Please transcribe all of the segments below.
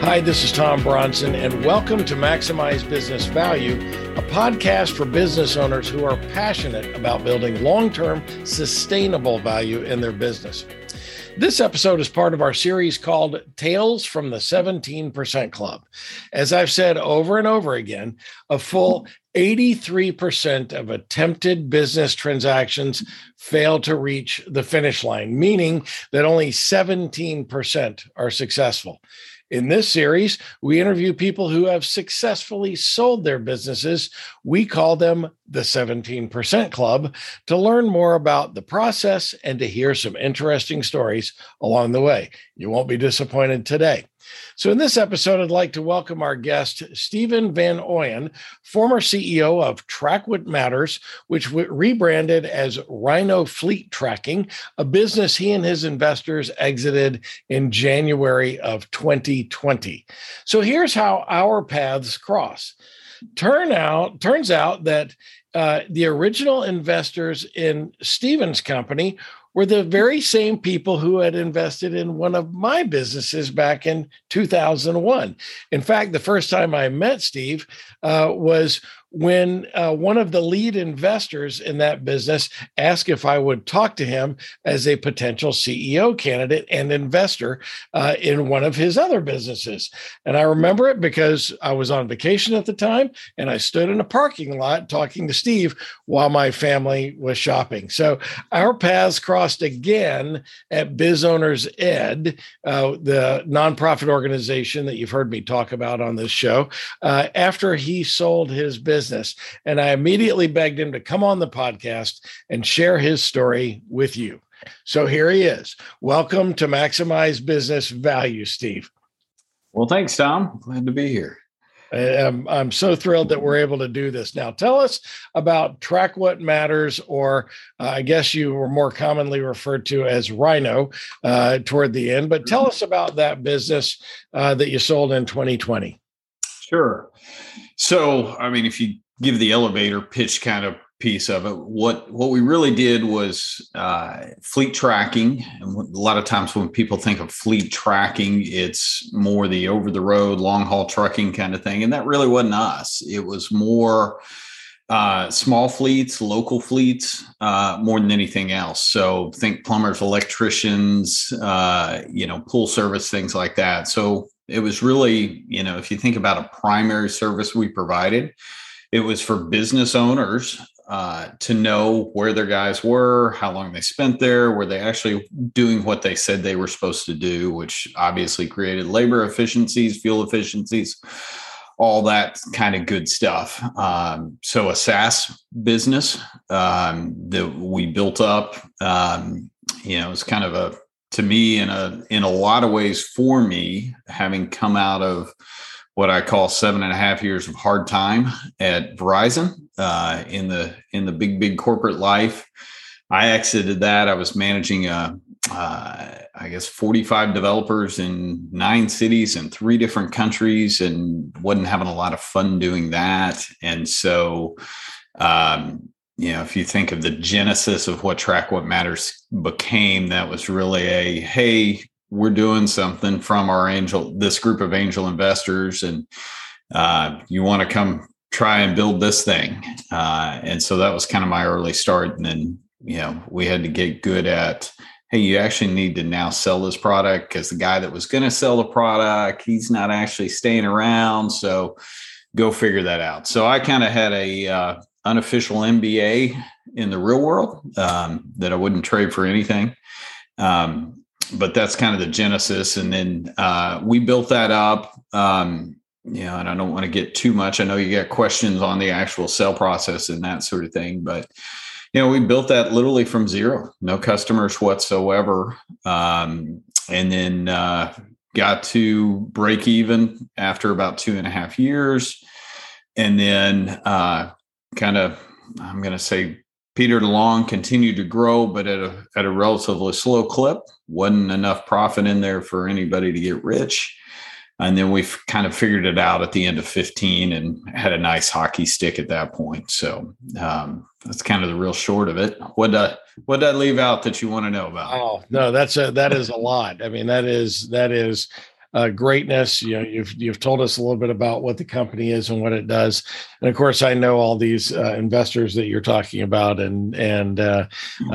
Hi, this is Tom Bronson, and welcome to Maximize Business Value, a podcast for business owners who are passionate about building long term, sustainable value in their business. This episode is part of our series called Tales from the 17% Club. As I've said over and over again, a full 83% of attempted business transactions fail to reach the finish line, meaning that only 17% are successful. In this series, we interview people who have successfully sold their businesses. We call them the 17% Club to learn more about the process and to hear some interesting stories along the way. You won't be disappointed today. So, in this episode, I'd like to welcome our guest, Stephen Van Oyen, former CEO of Track What Matters, which rebranded as Rhino Fleet Tracking, a business he and his investors exited in January of 2020. So, here's how our paths cross. Turn out, turns out that uh, the original investors in Stephen's company were the very same people who had invested in one of my businesses back in 2001. In fact, the first time I met Steve uh, was when uh, one of the lead investors in that business asked if I would talk to him as a potential CEO candidate and investor uh, in one of his other businesses. And I remember it because I was on vacation at the time and I stood in a parking lot talking to Steve while my family was shopping. So our paths crossed again at Biz Owners Ed, uh, the nonprofit organization that you've heard me talk about on this show, uh, after he sold his business business. And I immediately begged him to come on the podcast and share his story with you. So here he is. Welcome to Maximize Business Value, Steve. Well, thanks, Tom. Glad to be here. I'm, I'm so thrilled that we're able to do this. Now, tell us about Track What Matters, or uh, I guess you were more commonly referred to as Rhino uh, toward the end, but tell us about that business uh, that you sold in 2020. Sure. So, I mean, if you give the elevator pitch kind of piece of it, what what we really did was uh, fleet tracking. And a lot of times when people think of fleet tracking, it's more the over the road, long haul trucking kind of thing, and that really wasn't us. It was more uh, small fleets, local fleets, uh, more than anything else. So think plumbers, electricians, uh, you know, pool service, things like that. So it was really, you know, if you think about a primary service we provided, it was for business owners uh, to know where their guys were, how long they spent there, were they actually doing what they said they were supposed to do, which obviously created labor efficiencies, fuel efficiencies, all that kind of good stuff. Um, so a SaaS business um, that we built up, um, you know, it's kind of a to me in a in a lot of ways for me having come out of what I call seven and a half years of hard time at Verizon uh, in the in the big big corporate life. I exited that. I was managing a, uh, I guess 45 developers in nine cities and three different countries, and wasn't having a lot of fun doing that. And so, um, you know, if you think of the genesis of what Track What Matters became, that was really a hey, we're doing something from our angel, this group of angel investors, and uh, you want to come try and build this thing. Uh, and so that was kind of my early start. And then, you know, we had to get good at, hey, you actually need to now sell this product because the guy that was going to sell the product, he's not actually staying around. So go figure that out. So I kind of had a, uh, unofficial MBA in the real world um, that I wouldn't trade for anything. Um, but that's kind of the genesis. And then uh, we built that up. Um, you know, and I don't want to get too much. I know you got questions on the actual sell process and that sort of thing, but you know, we built that literally from zero, no customers whatsoever. Um, and then uh, got to break even after about two and a half years. And then uh, kind of, I'm going to say, petered along, continued to grow, but at a, at a relatively slow clip. Wasn't enough profit in there for anybody to get rich. And then we've kind of figured it out at the end of 15 and had a nice hockey stick at that point. So um, that's kind of the real short of it. What uh, what did I leave out that you want to know about? Oh no, that's a that is a lot. I mean, that is that is uh, greatness. You know, you've you've told us a little bit about what the company is and what it does, and of course, I know all these uh, investors that you're talking about, and and uh,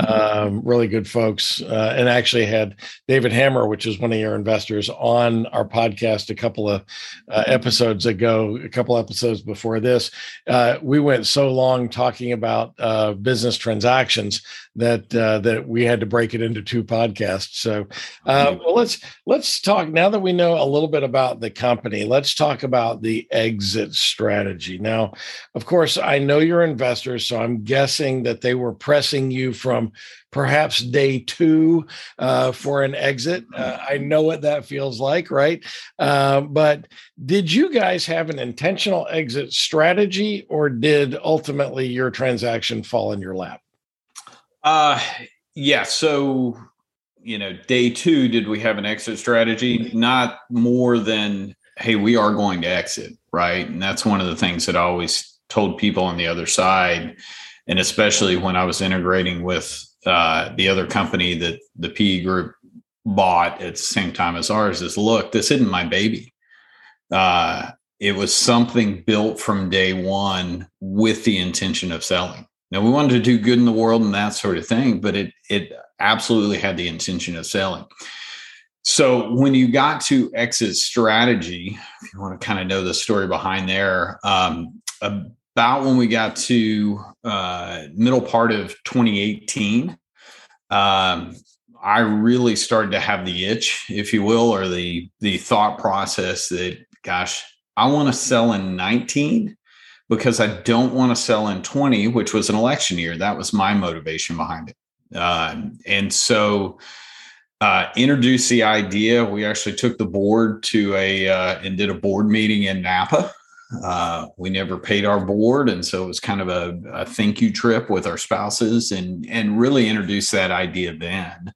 um, really good folks. Uh, and actually had David Hammer, which is one of your investors, on our podcast a couple of uh, episodes ago, a couple episodes before this. Uh, we went so long talking about business transactions that that we had to break it into two podcasts. So, well, let's let's talk now that we know a little bit about the company, let's talk about the exit strategy. Now, of course, I know your investors, so I'm guessing that they were pressing you from perhaps day two uh, for an exit. Uh, I know what that feels like, right? Uh, but did you guys have an intentional exit strategy, or did ultimately your transaction fall in your lap? Uh, yeah. So you know, day two, did we have an exit strategy? Not more than, hey, we are going to exit, right? And that's one of the things that I always told people on the other side. And especially when I was integrating with uh, the other company that the PE group bought at the same time as ours is look, this isn't my baby. Uh, it was something built from day one with the intention of selling. Now we wanted to do good in the world and that sort of thing, but it it absolutely had the intention of selling. So when you got to exit strategy, if you want to kind of know the story behind there, um, about when we got to uh, middle part of 2018, um, I really started to have the itch, if you will, or the the thought process that, gosh, I want to sell in 19 because I don't want to sell in 20, which was an election year. That was my motivation behind it. Uh, and so uh, the idea. We actually took the board to a uh, and did a board meeting in Napa. Uh, we never paid our board, and so it was kind of a, a, thank you trip with our spouses, and and really introduced that idea then.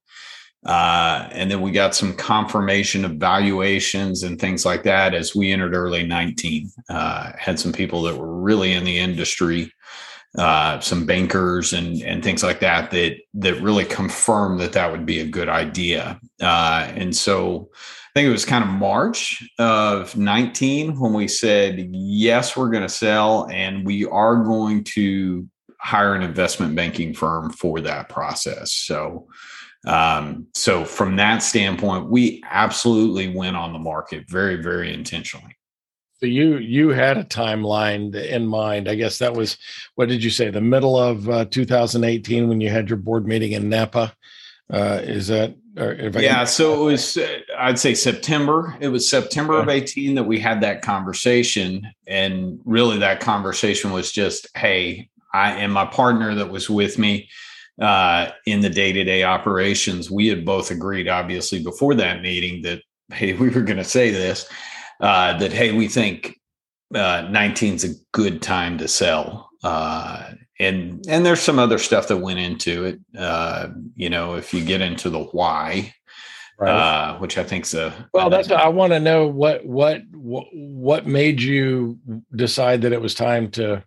Uh, and then we got some confirmation of valuations and things like that as we entered early 19. Uh, had some people that were really in the industry uh, some bankers and and things like that that that really confirmed that that would be a good idea. Uh, and so I think it was kind of March of 19 when we said yes, we're going to sell, and we are going to hire an investment banking firm for that process. So. Um, so from that standpoint, we absolutely went on the market very, very intentionally. So you you had a timeline in mind. I guess that was what did you say? The middle of uh, 2018 when you had your board meeting in Napa. Uh, is that? yeah. So it was. Uh, I'd say September. It was September yeah. of 18 that we had that conversation, and really that conversation was just, "Hey, I and my partner that was with me." Uh, in the day-to-day operations, we had both agreed, obviously, before that meeting that hey, we were going to say this uh, that hey, we think uh, 19 is a good time to sell. Uh, and and there's some other stuff that went into it. Uh, you know, if you get into the why, right. uh, which I think's a well. That's I want to know what what what made you decide that it was time to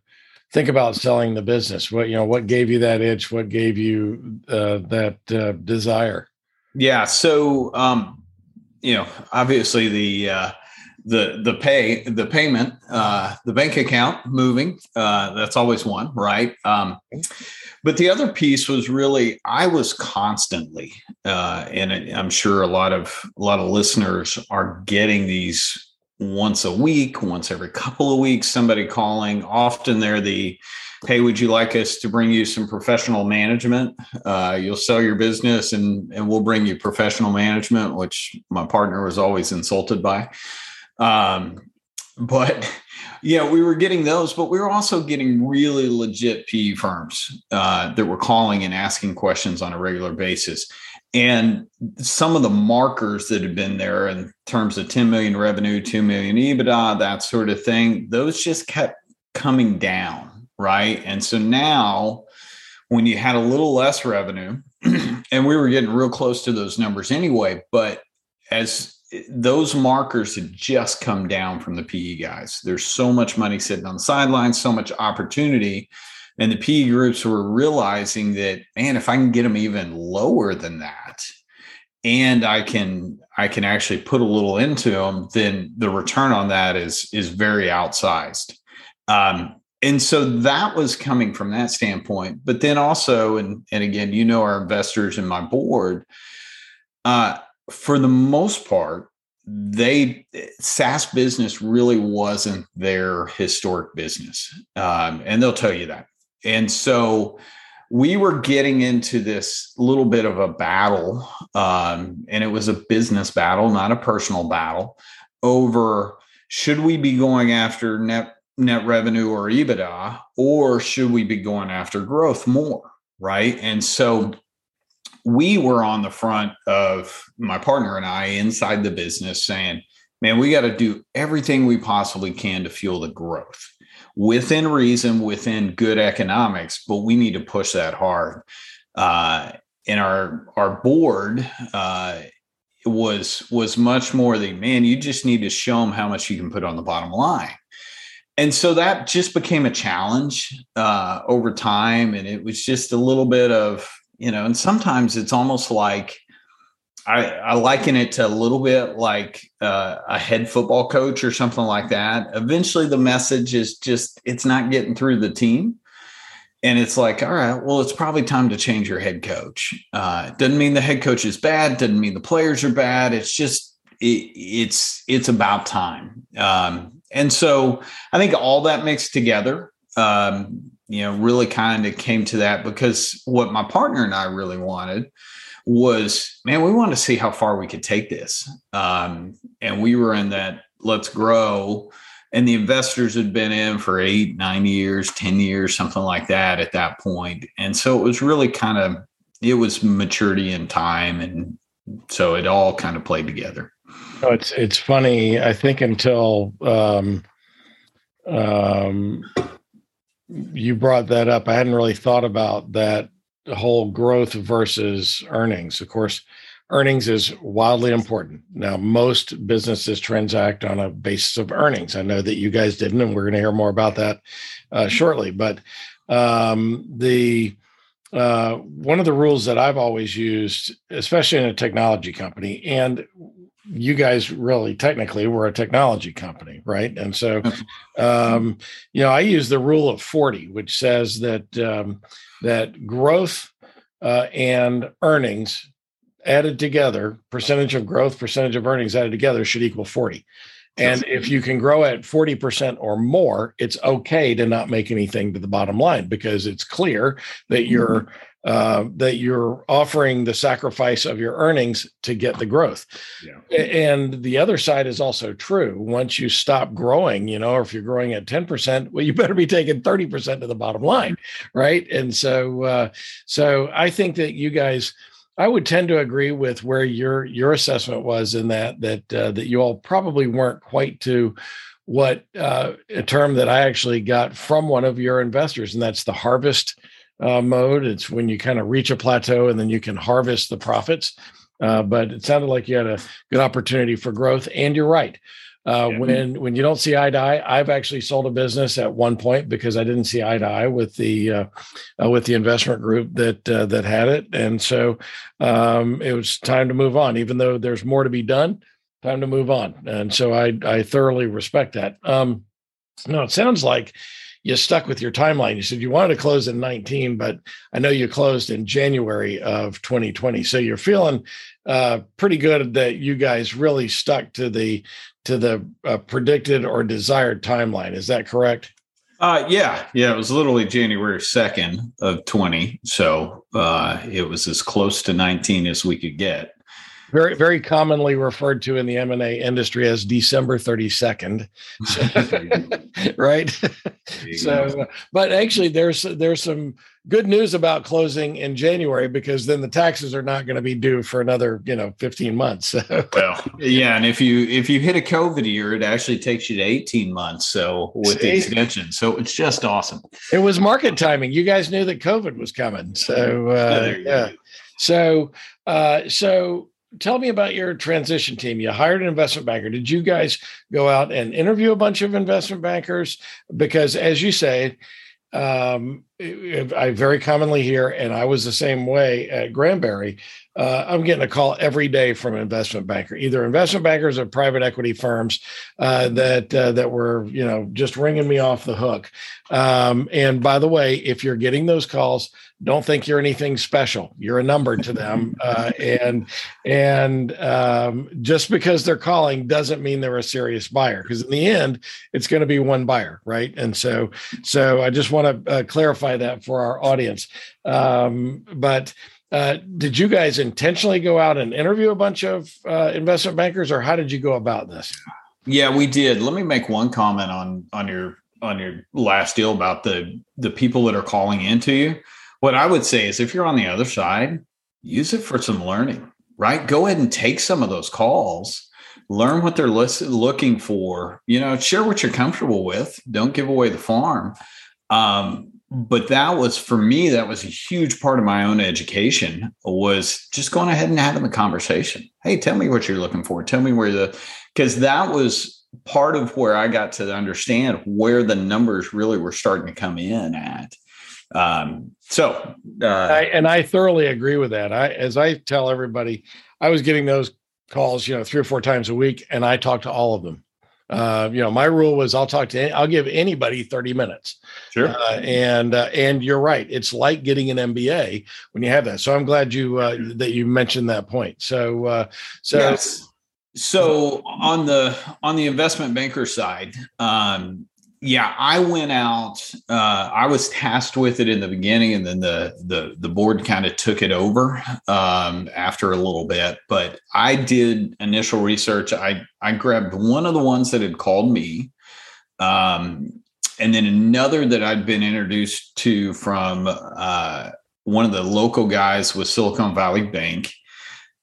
think about selling the business. What you know, what gave you that itch? What gave you uh, that uh, desire? Yeah. So, um, you know, obviously the uh, the the pay the payment uh, the bank account moving uh, that's always one right um, but the other piece was really i was constantly uh, and i'm sure a lot of a lot of listeners are getting these once a week once every couple of weeks somebody calling. Often they're the hey would you like us to bring you some professional management? Uh, you'll sell your business and and we'll bring you professional management which my partner was always insulted by. Um, but yeah, we were getting those, but we were also getting really legit PE firms uh, that were calling and asking questions on a regular basis. And some of the markers that had been there in terms of 10 million revenue, 2 million EBITDA, that sort of thing, those just kept coming down, right? And so now when you had a little less revenue, and we were getting real close to those numbers anyway, but as those markers had just come down from the PE guys. There's so much money sitting on the sidelines, so much opportunity and the PE groups were realizing that, man, if I can get them even lower than that, and I can I can actually put a little into them, then the return on that is is very outsized. Um, and so that was coming from that standpoint. But then also, and and again, you know our investors and my board, uh, for the most part, they SaaS business really wasn't their historic business, um, and they'll tell you that. And so we were getting into this little bit of a battle, um, and it was a business battle, not a personal battle, over should we be going after net net revenue or EBITDA, or should we be going after growth more? Right. And so we were on the front of my partner and I inside the business saying, man, we got to do everything we possibly can to fuel the growth within reason, within good economics, but we need to push that hard. Uh, and our our board uh, was was much more the man. You just need to show them how much you can put on the bottom line. And so that just became a challenge uh, over time, and it was just a little bit of you know. And sometimes it's almost like I, I, liken it to a little bit like uh, a head football coach or something like that. Eventually, the message is just it's not getting through the team, and it's like, all right, well, it's probably time to change your head coach. Uh, doesn't mean the head coach is bad. Doesn't mean the players are bad. It's just it, it's it's about time. Um, and so I think all that mixed together, um, you know, really kind of came to that because what my partner and I really wanted was man, we wanted to see how far we could take this. Um, and we were in that let's grow. And the investors had been in for eight, nine years, 10 years, something like that at that point. And so it was really kind of, it was maturity and time. And so it all kind of played together. Oh, it's, it's funny. I think until, um, um, you brought that up. I hadn't really thought about that whole growth versus earnings. Of course, earnings is wildly important. Now, most businesses transact on a basis of earnings. I know that you guys didn't, and we're going to hear more about that uh, shortly. But um, the uh, one of the rules that I've always used, especially in a technology company, and you guys really technically were a technology company, right? And so, um, you know, I use the rule of 40, which says that um, that growth uh, and earnings added together, percentage of growth, percentage of earnings added together should equal 40. And if you can grow at 40% or more, it's okay to not make anything to the bottom line because it's clear that you're mm-hmm uh, that you're offering the sacrifice of your earnings to get the growth. Yeah. And the other side is also true. Once you stop growing, you know, or if you're growing at 10%, well, you better be taking 30% to the bottom line. Right. And so, uh, so I think that you guys, I would tend to agree with where your your assessment was in that that uh, that you all probably weren't quite to what uh, a term that I actually got from one of your investors, and that's the harvest uh, mode. It's when you kind of reach a plateau and then you can harvest the profits. Uh, but it sounded like you had a good opportunity for growth. And you're right. Uh, yeah. When when you don't see eye to eye, I've actually sold a business at one point because I didn't see eye to eye with the uh, uh, with the investment group that uh, that had it, and so um, it was time to move on. Even though there's more to be done, time to move on. And so I I thoroughly respect that. Um, no, it sounds like you stuck with your timeline. You said you wanted to close in 19, but I know you closed in January of 2020. So you're feeling uh, pretty good that you guys really stuck to the to the uh, predicted or desired timeline. Is that correct? Uh, yeah, yeah. It was literally January 2nd of 20. So uh, it was as close to 19 as we could get. Very very commonly referred to in the M&A industry as December 32nd. right? so but actually there's there's some good news about closing in January because then the taxes are not going to be due for another, you know, 15 months. well, yeah, and if you if you hit a COVID year, it actually takes you to 18 months. So with See? the extension, so it's just awesome. It was market timing. You guys knew that COVID was coming, so uh, yeah. So uh, so tell me about your transition team. You hired an investment banker. Did you guys go out and interview a bunch of investment bankers? Because as you say, um, I very commonly hear, and I was the same way at Granbury. Uh, I'm getting a call every day from an investment banker, either investment bankers or private equity firms uh, that uh, that were, you know, just ringing me off the hook. Um, and by the way, if you're getting those calls, don't think you're anything special. You're a number to them, uh, and and um, just because they're calling doesn't mean they're a serious buyer. Because in the end, it's going to be one buyer, right? And so, so I just want to uh, clarify that for our audience. Um, but uh, did you guys intentionally go out and interview a bunch of uh, investment bankers, or how did you go about this? Yeah, we did. Let me make one comment on on your on your last deal about the the people that are calling into you what I would say is if you're on the other side, use it for some learning, right? Go ahead and take some of those calls, learn what they're looking for, you know, share what you're comfortable with. Don't give away the farm. Um, but that was for me, that was a huge part of my own education was just going ahead and having the conversation. Hey, tell me what you're looking for. Tell me where the, because that was part of where I got to understand where the numbers really were starting to come in at. Um, so, uh, I, and I thoroughly agree with that. I, as I tell everybody, I was getting those calls, you know, three or four times a week, and I talked to all of them. Uh, you know, my rule was I'll talk to, I'll give anybody 30 minutes. Sure. Uh, and, uh, and you're right. It's like getting an MBA when you have that. So I'm glad you, uh, that you mentioned that point. So, uh, so, yes. so on the, on the investment banker side, um, yeah, I went out. Uh, I was tasked with it in the beginning, and then the the the board kind of took it over um, after a little bit. But I did initial research. I I grabbed one of the ones that had called me, um, and then another that I'd been introduced to from uh, one of the local guys with Silicon Valley Bank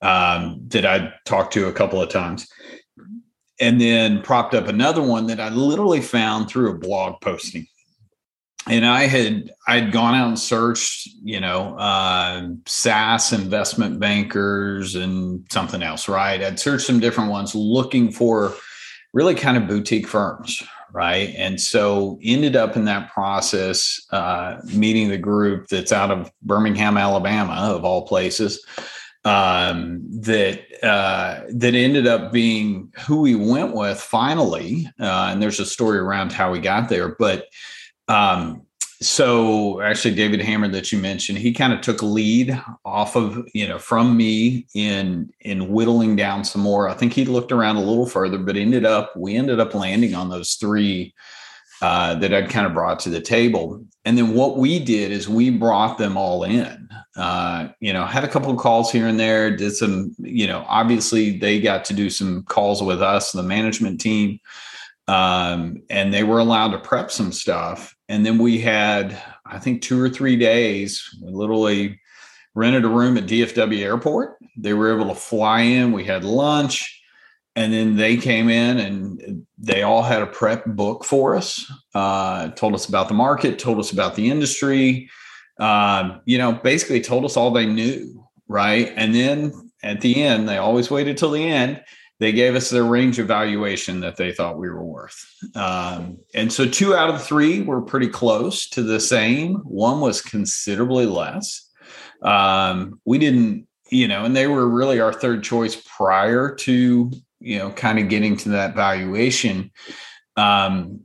um, that I'd talked to a couple of times and then propped up another one that I literally found through a blog posting. And I had I'd gone out and searched, you know, uh, SaaS investment bankers and something else, right? I'd searched some different ones, looking for really kind of boutique firms, right? And so ended up in that process uh, meeting the group that's out of Birmingham, Alabama, of all places, um, that uh, that ended up being who we went with finally. Uh, and there's a story around how we got there, but um, so actually David Hammer that you mentioned, he kind of took a lead off of you know from me in in whittling down some more. I think he looked around a little further, but ended up we ended up landing on those three uh, that I'd kind of brought to the table. And then what we did is we brought them all in. Uh, you know, had a couple of calls here and there, did some, you know, obviously they got to do some calls with us, the management team. Um, and they were allowed to prep some stuff. And then we had, I think, two or three days, we literally rented a room at DFW Airport. They were able to fly in. We had lunch and then they came in and they all had a prep book for us uh, told us about the market told us about the industry um, you know basically told us all they knew right? And then at the end they always waited till the end. They gave us their range evaluation that they thought we were worth. Um, and so two out of three were pretty close to the same. One was considerably less. Um, we didn't you know and they were really our third choice prior to you know, kind of getting to that valuation. Um,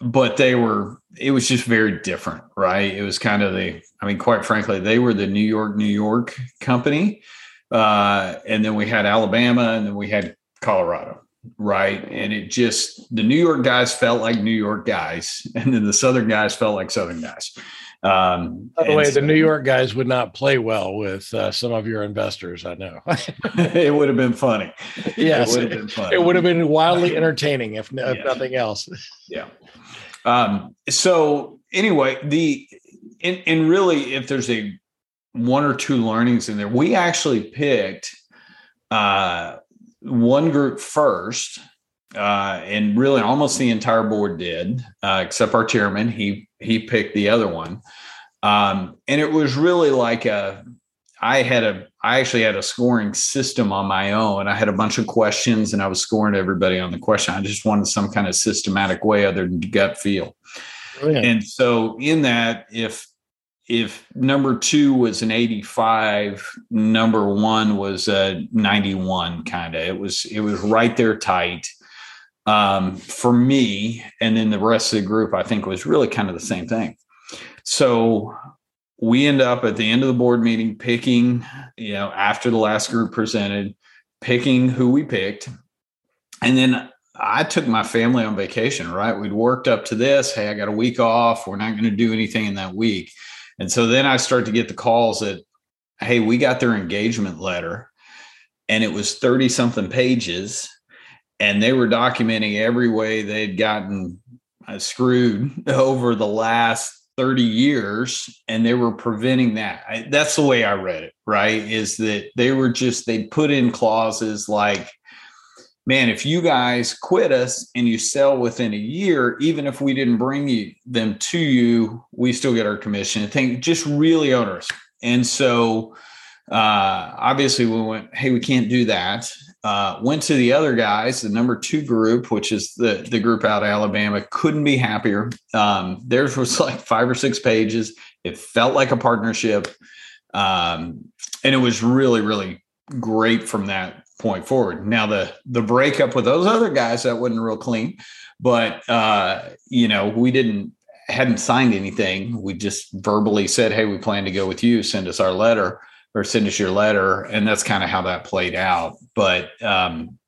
but they were, it was just very different, right? It was kind of the, I mean, quite frankly, they were the New York, New York company. Uh, and then we had Alabama and then we had Colorado, right? And it just, the New York guys felt like New York guys, and then the Southern guys felt like Southern guys. Um, By the way, so, the New York guys would not play well with uh, some of your investors. I know. it would have been funny. Yes, it would have been funny. It would have been wildly entertaining if, if Yeah. nothing else. Yeah. Um, so anyway, the and, and really, if there's a one or two learnings in there, we actually picked uh, one group first, uh, and really almost the entire board did, uh, except our chairman. He he picked the other one, um, and it was really like a. I had a. I actually had a scoring system on my own. I had a bunch of questions, and I was scoring everybody on the question. I just wanted some kind of systematic way, other than gut feel. Brilliant. And so in that, if if number two was an 85, number one was a 91 kind of. It was it was right there tight. Um, for me, and then the rest of the group, I think was really kind of the same thing. So we end up at the end of the board meeting picking, you know, after the last group presented, picking who we picked. And then I took my family on vacation, right? We'd worked up to this. Hey, I got a week off. We're not going to do anything in that week. And so then I start to get the calls that, hey, we got their engagement letter and it was 30 something pages. And they were documenting every way they'd gotten uh, screwed over the last 30 years and they were preventing that. I, that's the way I read it, right? Is that they were just, they put in clauses like, man, if you guys quit us and you sell within a year, even if we didn't bring you them to you, we still get our commission. I think just really onerous. And so uh, obviously we went, hey, we can't do that. Uh, went to the other guys, the number two group, which is the the group out of Alabama, couldn't be happier. Um, theirs was like five or six pages. It felt like a partnership, um, and it was really, really great from that point forward. Now the the breakup with those other guys that wasn't real clean, but uh, you know we didn't hadn't signed anything. We just verbally said, "Hey, we plan to go with you. Send us our letter or send us your letter," and that's kind of how that played out. But um,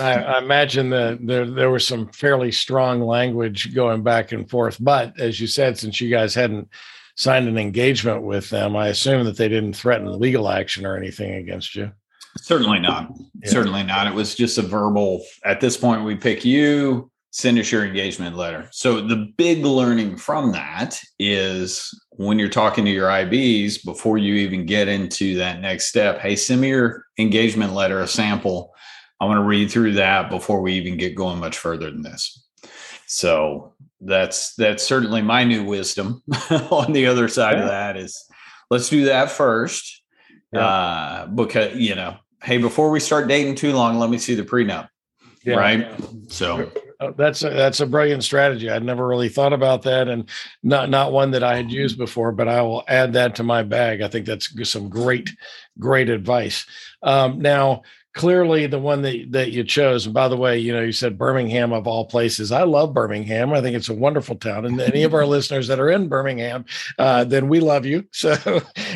I, I imagine that there there was some fairly strong language going back and forth. But as you said, since you guys hadn't signed an engagement with them, I assume that they didn't threaten legal action or anything against you. Certainly not. Yeah. Certainly not. It was just a verbal. At this point, we pick you. Send us your engagement letter. So the big learning from that is when you're talking to your IBs before you even get into that next step. Hey, send me your engagement letter, a sample. I want to read through that before we even get going much further than this. So that's that's certainly my new wisdom. On the other side of that is let's do that first Yeah. uh, because you know, hey, before we start dating too long, let me see the prenup, right? So, Uh, That's a, that's a brilliant strategy. I'd never really thought about that, and not not one that I had used before. But I will add that to my bag. I think that's some great great advice. Um, now, clearly, the one that that you chose. And by the way, you know, you said Birmingham of all places. I love Birmingham. I think it's a wonderful town. And any of our listeners that are in Birmingham, uh, then we love you. So,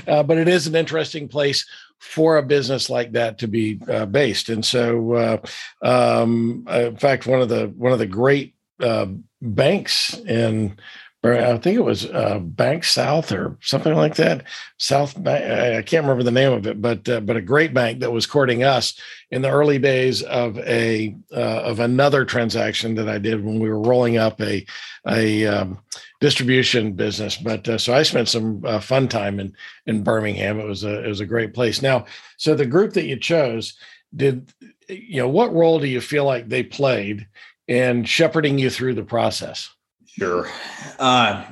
uh, but it is an interesting place for a business like that to be uh, based. And so, uh, um, uh, in fact, one of the one of the great uh, banks in I think it was uh, Bank South or something like that. South Bank, I I can't remember the name of it, but uh, but a great bank that was courting us in the early days of a uh, of another transaction that I did when we were rolling up a a um, distribution business. But uh, so I spent some uh, fun time in in Birmingham. It was a it was a great place. Now, so the group that you chose did you know what role do you feel like they played in shepherding you through the process? Sure. Uh,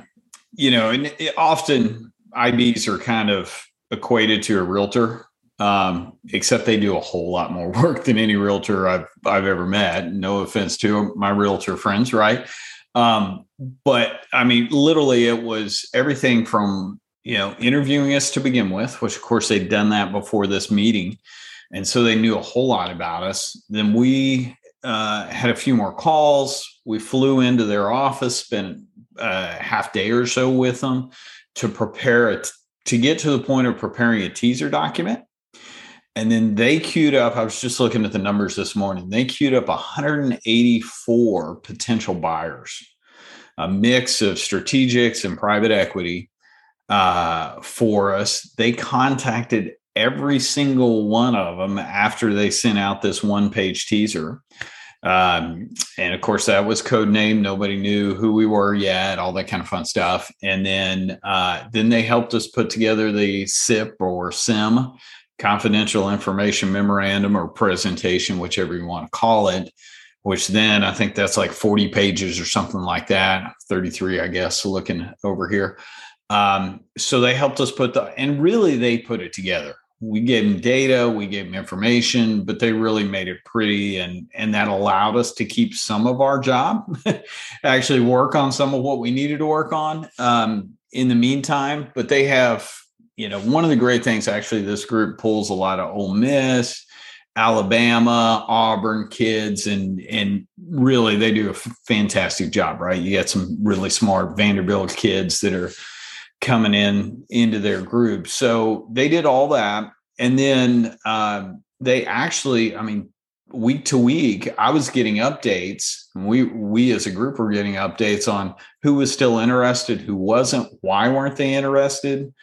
you know, and it, often IBs are kind of equated to a realtor, um, except they do a whole lot more work than any realtor I've I've ever met. No offense to my realtor friends, right? Um, but I mean, literally, it was everything from you know interviewing us to begin with, which of course they'd done that before this meeting, and so they knew a whole lot about us. Then we uh, had a few more calls. We flew into their office, spent a half day or so with them to prepare it to get to the point of preparing a teaser document. And then they queued up. I was just looking at the numbers this morning. They queued up 184 potential buyers, a mix of strategics and private equity. uh, for us. They contacted every single one of them after they sent out this one page teaser. Um, and of course, that was code name. Nobody knew who we were yet, all that kind of fun stuff. And then, uh, then they helped us put together the CIP or CIM, confidential information memorandum or presentation, whichever you want to call it. Which then I think that's like 40 pages or something like that, 33, I guess, looking over here. Um, so they helped us put the, and really they put it together we gave them data, we gave them information, but they really made it pretty, and and that allowed us to keep some of our job, actually work on some of what we needed to work on um, in the meantime. But they have, you know, one of the great things actually, this group pulls a lot of Ole Miss, Alabama, Auburn kids, and and really they do a fantastic job, right? You got some really smart Vanderbilt kids that are coming in into their group. So they did all that. And then uh, they actually, I mean, week to week, I was getting updates. We we as a group were getting updates on who was still interested, who wasn't, why weren't they interested,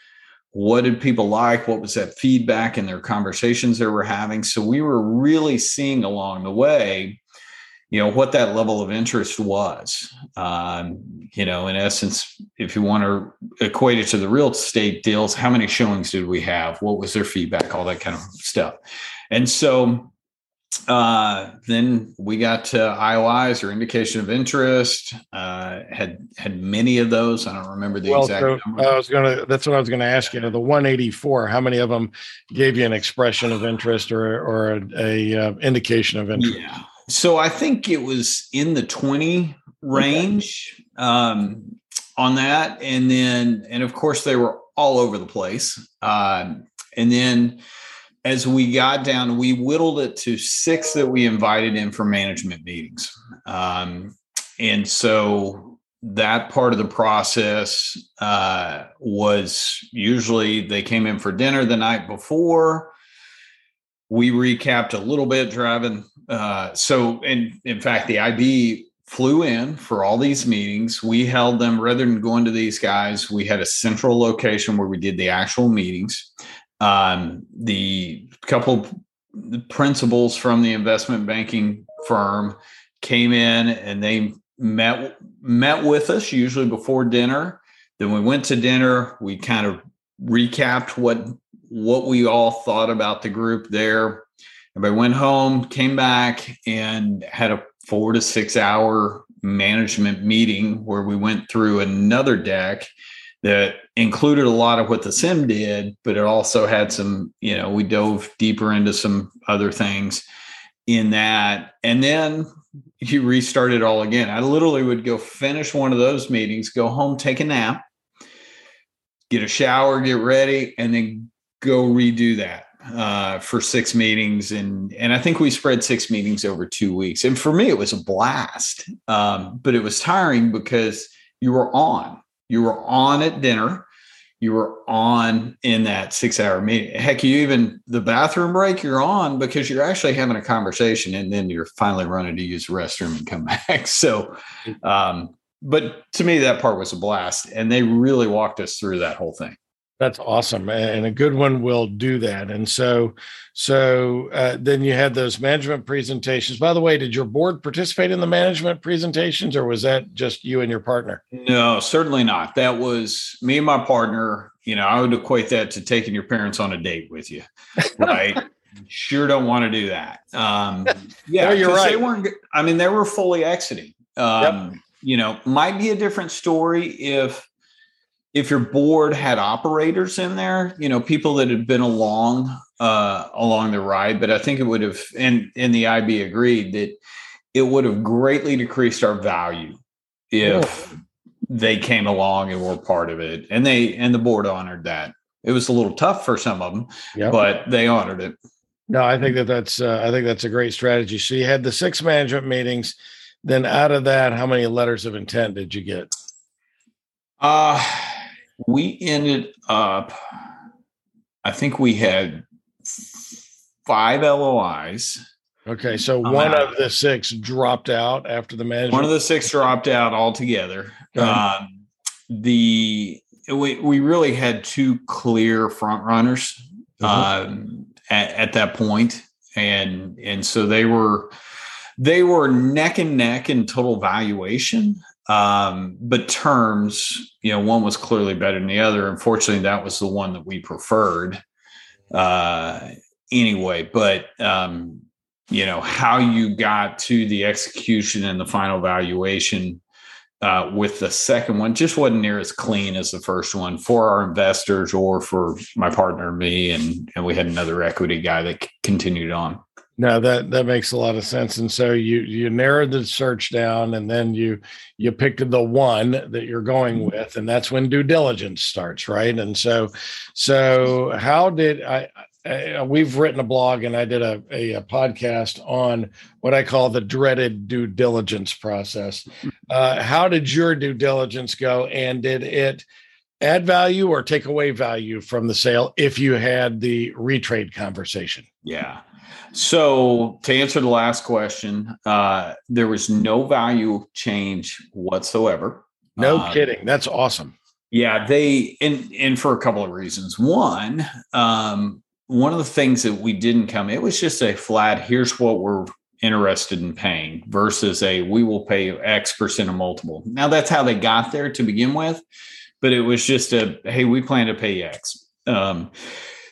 what did people like, what was that feedback in their conversations they were having. So we were really seeing along the way you know what that level of interest was um, you know in essence if you want to equate it to the real estate deals how many showings did we have what was their feedback all that kind of stuff and so uh, then we got to IOIs or indication of interest. Uh, had had many of those. I don't remember the well, exact so number. I was gonna. That's what I was gonna ask you. The 184. How many of them gave you an expression of interest or or a, a uh, indication of interest? Yeah. So I think it was in the 20 range um, on that. And then, and of course, they were all over the place. Um, and then as we got down, we whittled it to six that we invited in for management meetings. Um, and so that part of the process uh, was usually they came in for dinner the night before we recapped a little bit driving. Uh, so, in in fact, the IB flew in for all these meetings. We held them rather than going to these guys. We had a central location where we did the actual meetings. Um, the couple the principals from the investment banking firm came in and they met met with us usually before dinner. Then we went to dinner. We kind of recapped what what we all thought about the group there. Everybody went home, came back, and had a four to six hour management meeting where we went through another deck that included a lot of what the CIM did, but it also had some, you know, we dove deeper into some other things in that. And then you restart it all again. I literally would go finish one of those meetings, go home, take a nap, get a shower, get ready, and then go redo that uh, for six meetings, and and I think we spread six meetings over two weeks. And for me, it was a blast, um, but it was tiring because you were on, you were on at dinner, you were on in that six-hour meeting. Heck, you even the bathroom break, you're on because you're actually having a conversation, and then you're finally running to use the restroom and come back. So. Um, but to me, that part was a blast, and they really walked us through that whole thing. That's awesome, and a good one will do that. And so, so uh, then you had those management presentations. By the way, did your board participate in the management presentations, or was that just you and your partner? No, certainly not. That was me and my partner. You know, I would equate that to taking your parents on a date with you, right? sure, don't want to do that. Um, yeah, no, you're right. They weren't. I mean, they were fully exiting. Um, yep. You know, might be a different story if if your board had operators in there, you know, people that had been along uh, along the ride, but I think it would have, and and the IB agreed that it would have greatly decreased our value if they came along and were part of it, and they and the board honored that. It was a little tough for some of them, yep. but they honored it. No, I think that that's uh, I think that's a great strategy. So you had the six management meetings. Then out of that, how many letters of intent did you get? Uh we ended up, I think we had five LOIs. Okay, so one of the six dropped out after the management. One of the six dropped out altogether. Um, the we we really had two clear front runners mm-hmm. um, at, at that point, and and so they were they were neck and neck in total valuation. Um, but terms, you know, one was clearly better than the other. Unfortunately, that was the one that we preferred uh, anyway. But um, you know how you got to the execution and the final valuation uh, with the second one just wasn't near as clean as the first one for our investors or for my partner me and and we had another equity guy that c- continued on no that that makes a lot of sense and so you you narrowed the search down and then you you picked the one that you're going mm-hmm. with and that's when due diligence starts right and so so how did i uh, we've written a blog and I did a, a, a, podcast on what I call the dreaded due diligence process. Mm-hmm. Uh, how did your due diligence go? And did it add value or take away value from the sale if you had the retrade conversation? Yeah. So to answer the last question, uh, there was no value change whatsoever. No uh, kidding. That's awesome. Yeah, they and and for a couple of reasons. One, um, one of the things that we didn't come, it was just a flat, here's what we're interested in paying versus a we will pay X percent of multiple. Now that's how they got there to begin with, but it was just a hey, we plan to pay X. Um,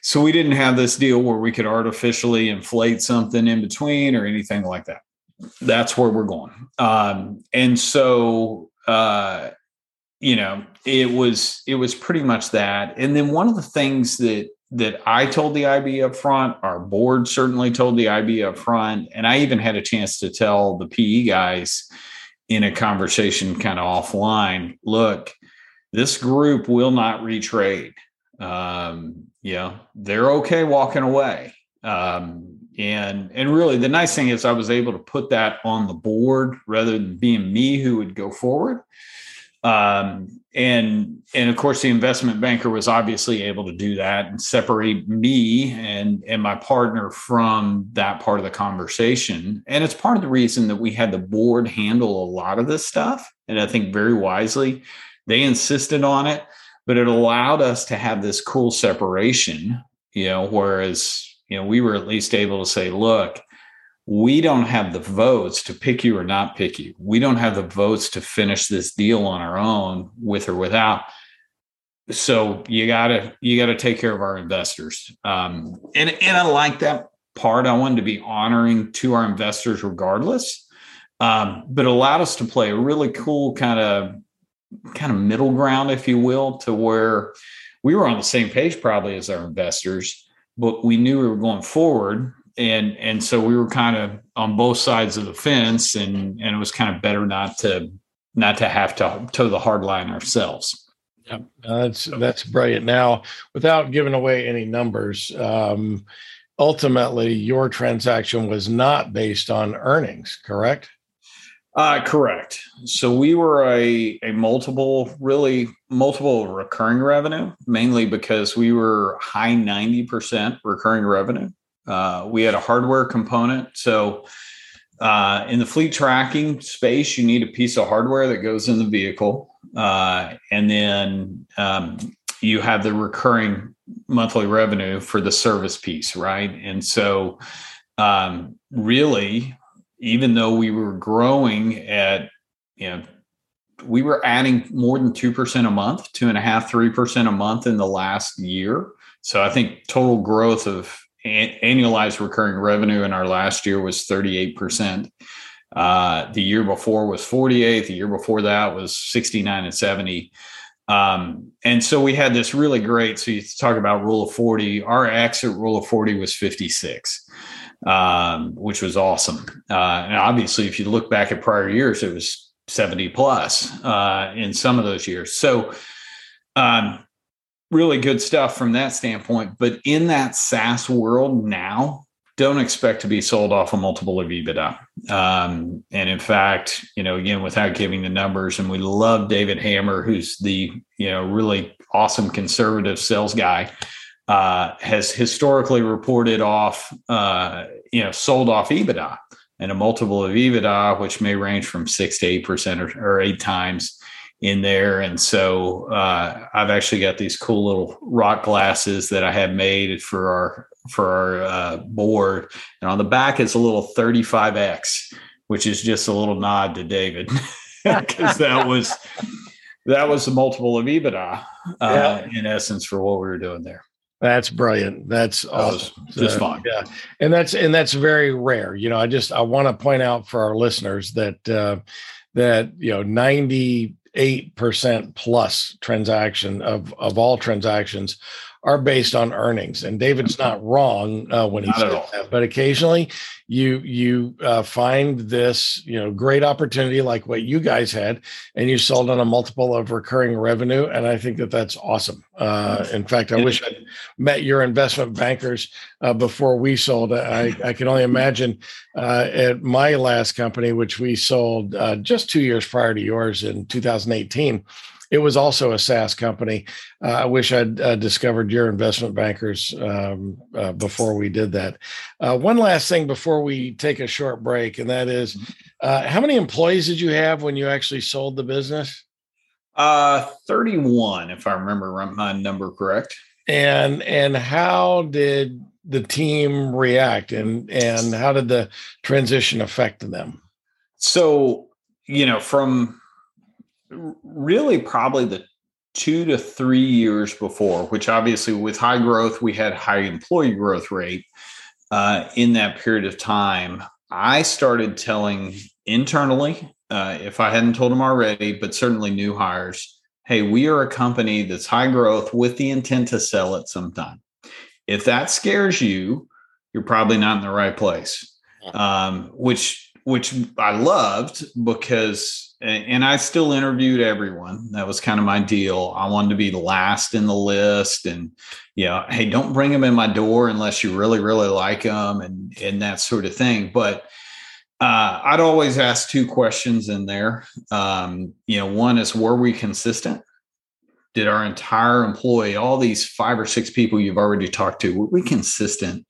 so we didn't have this deal where we could artificially inflate something in between or anything like that. That's where we're going. Um, and so uh, you know, it was it was pretty much that. And then one of the things that that I told the IB up front, our board certainly told the IB up front, and I even had a chance to tell the PE guys in a conversation kind of offline, look, this group will not retrade. Um, you know, they're okay walking away. Um, and and really the nice thing is I was able to put that on the board rather than being me who would go forward. Um, and and of course the investment banker was obviously able to do that and separate me and and my partner from that part of the conversation and it's part of the reason that we had the board handle a lot of this stuff and i think very wisely they insisted on it but it allowed us to have this cool separation you know whereas you know we were at least able to say look we don't have the votes to pick you or not pick you. We don't have the votes to finish this deal on our own with or without. So you gotta you gotta take care of our investors. Um, and and I like that part. I wanted to be honoring to our investors regardless. Um, but allowed us to play a really cool kind of kind of middle ground, if you will, to where we were on the same page probably as our investors, but we knew we were going forward. And and so we were kind of on both sides of the fence and and it was kind of better not to not to have to toe the hard line ourselves. Yeah that's that's brilliant. Now without giving away any numbers um ultimately your transaction was not based on earnings correct uh, correct. So we were a, a multiple, really multiple recurring revenue, mainly because we were high 90% recurring revenue. Uh, we had a hardware component. So uh, in the fleet tracking space, you need a piece of hardware that goes in the vehicle. Uh, and then um, you have the recurring monthly revenue for the service piece, right? And so, um, really, even though we were growing at, you know, we were adding more than 2% a month, two and a half, 3% a month in the last year. So I think total growth of annualized recurring revenue in our last year was 38%. Uh, the year before was 48. The year before that was 69 and 70. Um, and so we had this really great. So you talk about rule of 40. Our exit rule of 40 was 56, um, which was awesome. Uh, and obviously, if you look back at prior years, it was 70 plus uh, in some of those years. So um, really good stuff from that standpoint. But in that SaaS world now, don't expect to be sold off a multiple of EBITDA. Um, and in fact, you know, again, without giving the numbers, and we love David Hammer, who's the, you know, really awesome conservative sales guy, uh, has historically reported off, uh, you know, sold off EBITDA and a multiple of EBITDA, which may range from six to eight percent or, eight times in there. And so uh, I've actually got these cool little rock glasses that I have made for our for our uh, board, and on the back is a little 35x, which is just a little nod to David because that was that was a multiple of EBITDA uh, yeah. in essence for what we were doing there. That's brilliant. That's awesome. Just fun. Yeah. And that's and that's very rare. You know, I just I want to point out for our listeners that uh that you know 98% plus transaction of of all transactions are based on earnings. And David's not wrong uh, when he says that, but occasionally you you uh, find this you know great opportunity like what you guys had, and you sold on a multiple of recurring revenue, and I think that that's awesome. Uh, in fact, I wish I'd met your investment bankers uh, before we sold. I I can only imagine uh, at my last company, which we sold uh, just two years prior to yours in 2018 it was also a SaaS company. Uh, I wish I'd uh, discovered your investment bankers um, uh, before we did that. Uh, one last thing before we take a short break, and that is, mm-hmm. uh, how many employees did you have when you actually sold the business? Uh, 31, if I remember my number correct. And and how did the team react, and and how did the transition affect them? So you know from really probably the two to three years before, which obviously with high growth, we had high employee growth rate uh, in that period of time. I started telling internally, uh, if I hadn't told them already, but certainly new hires, hey, we are a company that's high growth with the intent to sell at some time. If that scares you, you're probably not in the right place. Um, which which I loved because and I still interviewed everyone. That was kind of my deal. I wanted to be the last in the list, and you know, hey, don't bring them in my door unless you really, really like them, and and that sort of thing. But uh, I'd always ask two questions in there. Um, you know, one is were we consistent? Did our entire employee, all these five or six people you've already talked to, were we consistent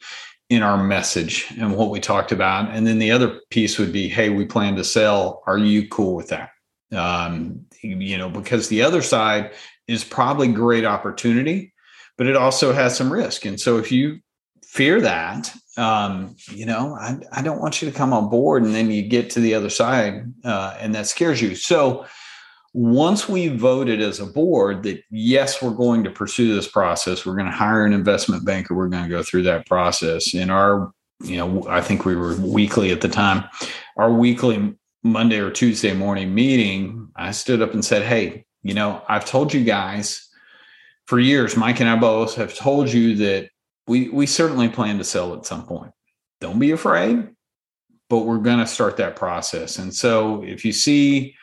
in our message and what we talked about. And then the other piece would be, hey, we plan to sell. Are you cool with that? Um, you know, because the other side is probably great opportunity, but it also has some risk. And so if you fear that, um, you know, I, I don't want you to come on board and then you get to the other side uh, and that scares you. So once we voted as a board that yes we're going to pursue this process we're going to hire an investment banker we're going to go through that process. In our you know i think we were weekly at the time our weekly monday or tuesday morning meeting i stood up and said hey you know i've told you guys for years mike and i both have told you that we we certainly plan to sell at some point. Don't be afraid but we're going to start that process. And so if you see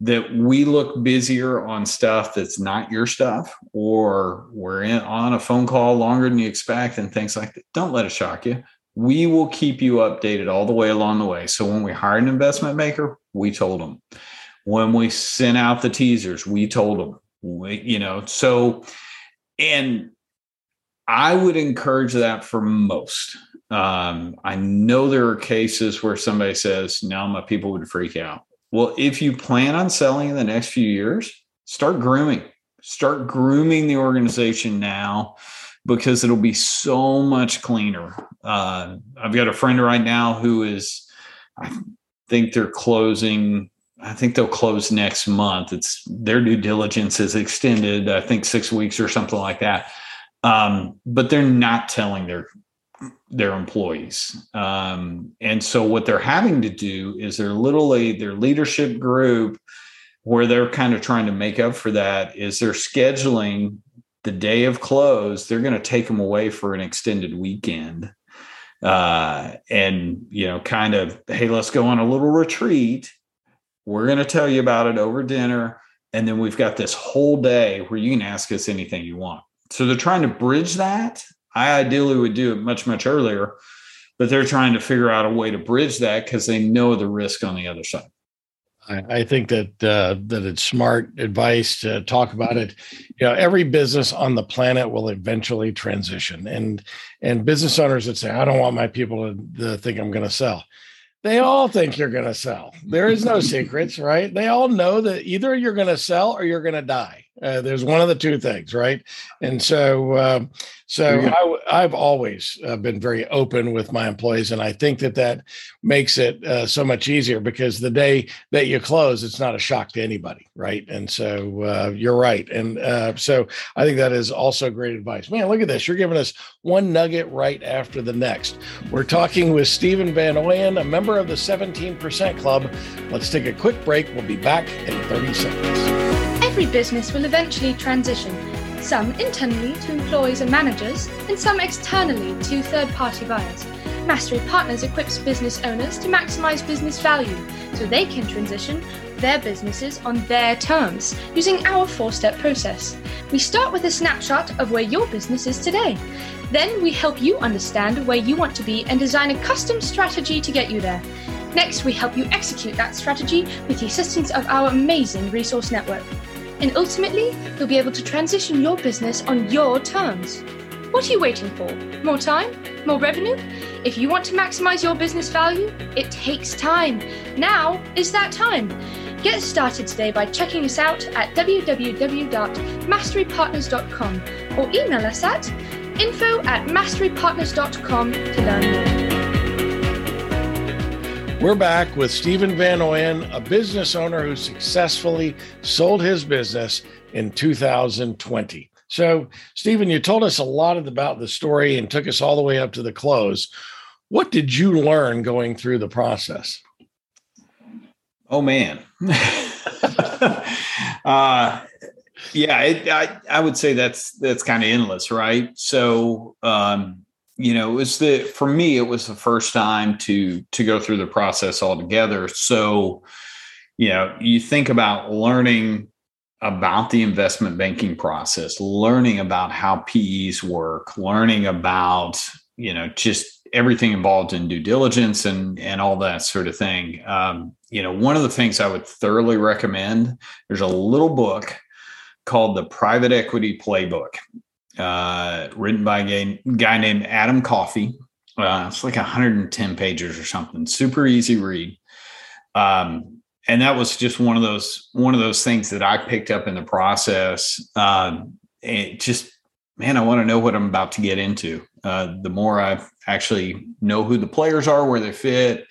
that we look busier on stuff that's not your stuff or we're in, on a phone call longer than you expect and things like that. Don't let it shock you. We will keep you updated all the way along the way. So when we hired an investment maker we told them when we sent out the teasers we told them we, you know so and i would encourage that for most. Um, i know there are cases where somebody says no my people would freak out well, if you plan on selling in the next few years, start grooming. Start grooming the organization now because it'll be so much cleaner. Uh, I've got a friend right now who is, I think they're closing. I think they'll close next month. It's their due diligence is extended. I think six weeks or something like that. Um, but they're not telling their their employees. Um, and so what they're having to do is they're literally their leadership group where they're kind of trying to make up for that is they're scheduling the day of close, they're going to take them away for an extended weekend. Uh, and you know, kind of, hey, let's go on a little retreat. We're going to tell you about it over dinner. And then we've got this whole day where you can ask us anything you want. So they're trying to bridge that I ideally would do it much, much earlier, but they're trying to figure out a way to bridge that because they know the risk on the other side. I, think that uh, that it's smart advice to talk about it. You know, every business on the planet will eventually transition, and and business owners that say, "I don't want my people to, to think I'm going to sell." they all think you're going to sell. There is no secrets, right? They all know that either you're going to sell or you're going to die. Uh, there's one of the two things, right? And so, uh, so I, have always uh, been very open with my employees, and I think that that makes it uh, so much easier because the day that you close, it's not a shock to anybody, right? And so uh, you're right, and uh, so I think that is also great advice. Man, look at this! You're giving us one nugget right after the next. We're talking with Stephen Van Oyen, a member of the 17% Club. Let's take a quick break. We'll be back in 30 seconds. Every business will eventually transition, some internally to employees and managers, and some externally to third party buyers. Mastery Partners equips business owners to maximize business value so they can transition their businesses on their terms using our four step process. We start with a snapshot of where your business is today. Then we help you understand where you want to be and design a custom strategy to get you there. Next, we help you execute that strategy with the assistance of our amazing resource network and ultimately, you'll be able to transition your business on your terms. What are you waiting for? More time? More revenue? If you want to maximize your business value, it takes time. Now is that time. Get started today by checking us out at www.masterypartners.com or email us at info at masterypartners.com to learn more. We're back with Stephen Van Oyen, a business owner who successfully sold his business in 2020. So, Stephen, you told us a lot about the story and took us all the way up to the close. What did you learn going through the process? Oh man, uh, yeah, it, I I would say that's that's kind of endless, right? So, um, you know, it was the for me, it was the first time to to go through the process altogether. So, you know, you think about learning about the investment banking process, learning about how PEs work, learning about, you know, just everything involved in due diligence and and all that sort of thing. Um, you know, one of the things I would thoroughly recommend, there's a little book called the Private Equity Playbook uh, written by a guy named Adam Coffey. Uh, it's like 110 pages or something. Super easy read. Um, and that was just one of those one of those things that I picked up in the process. Um, it just man, I want to know what I'm about to get into. Uh, the more I actually know who the players are, where they fit,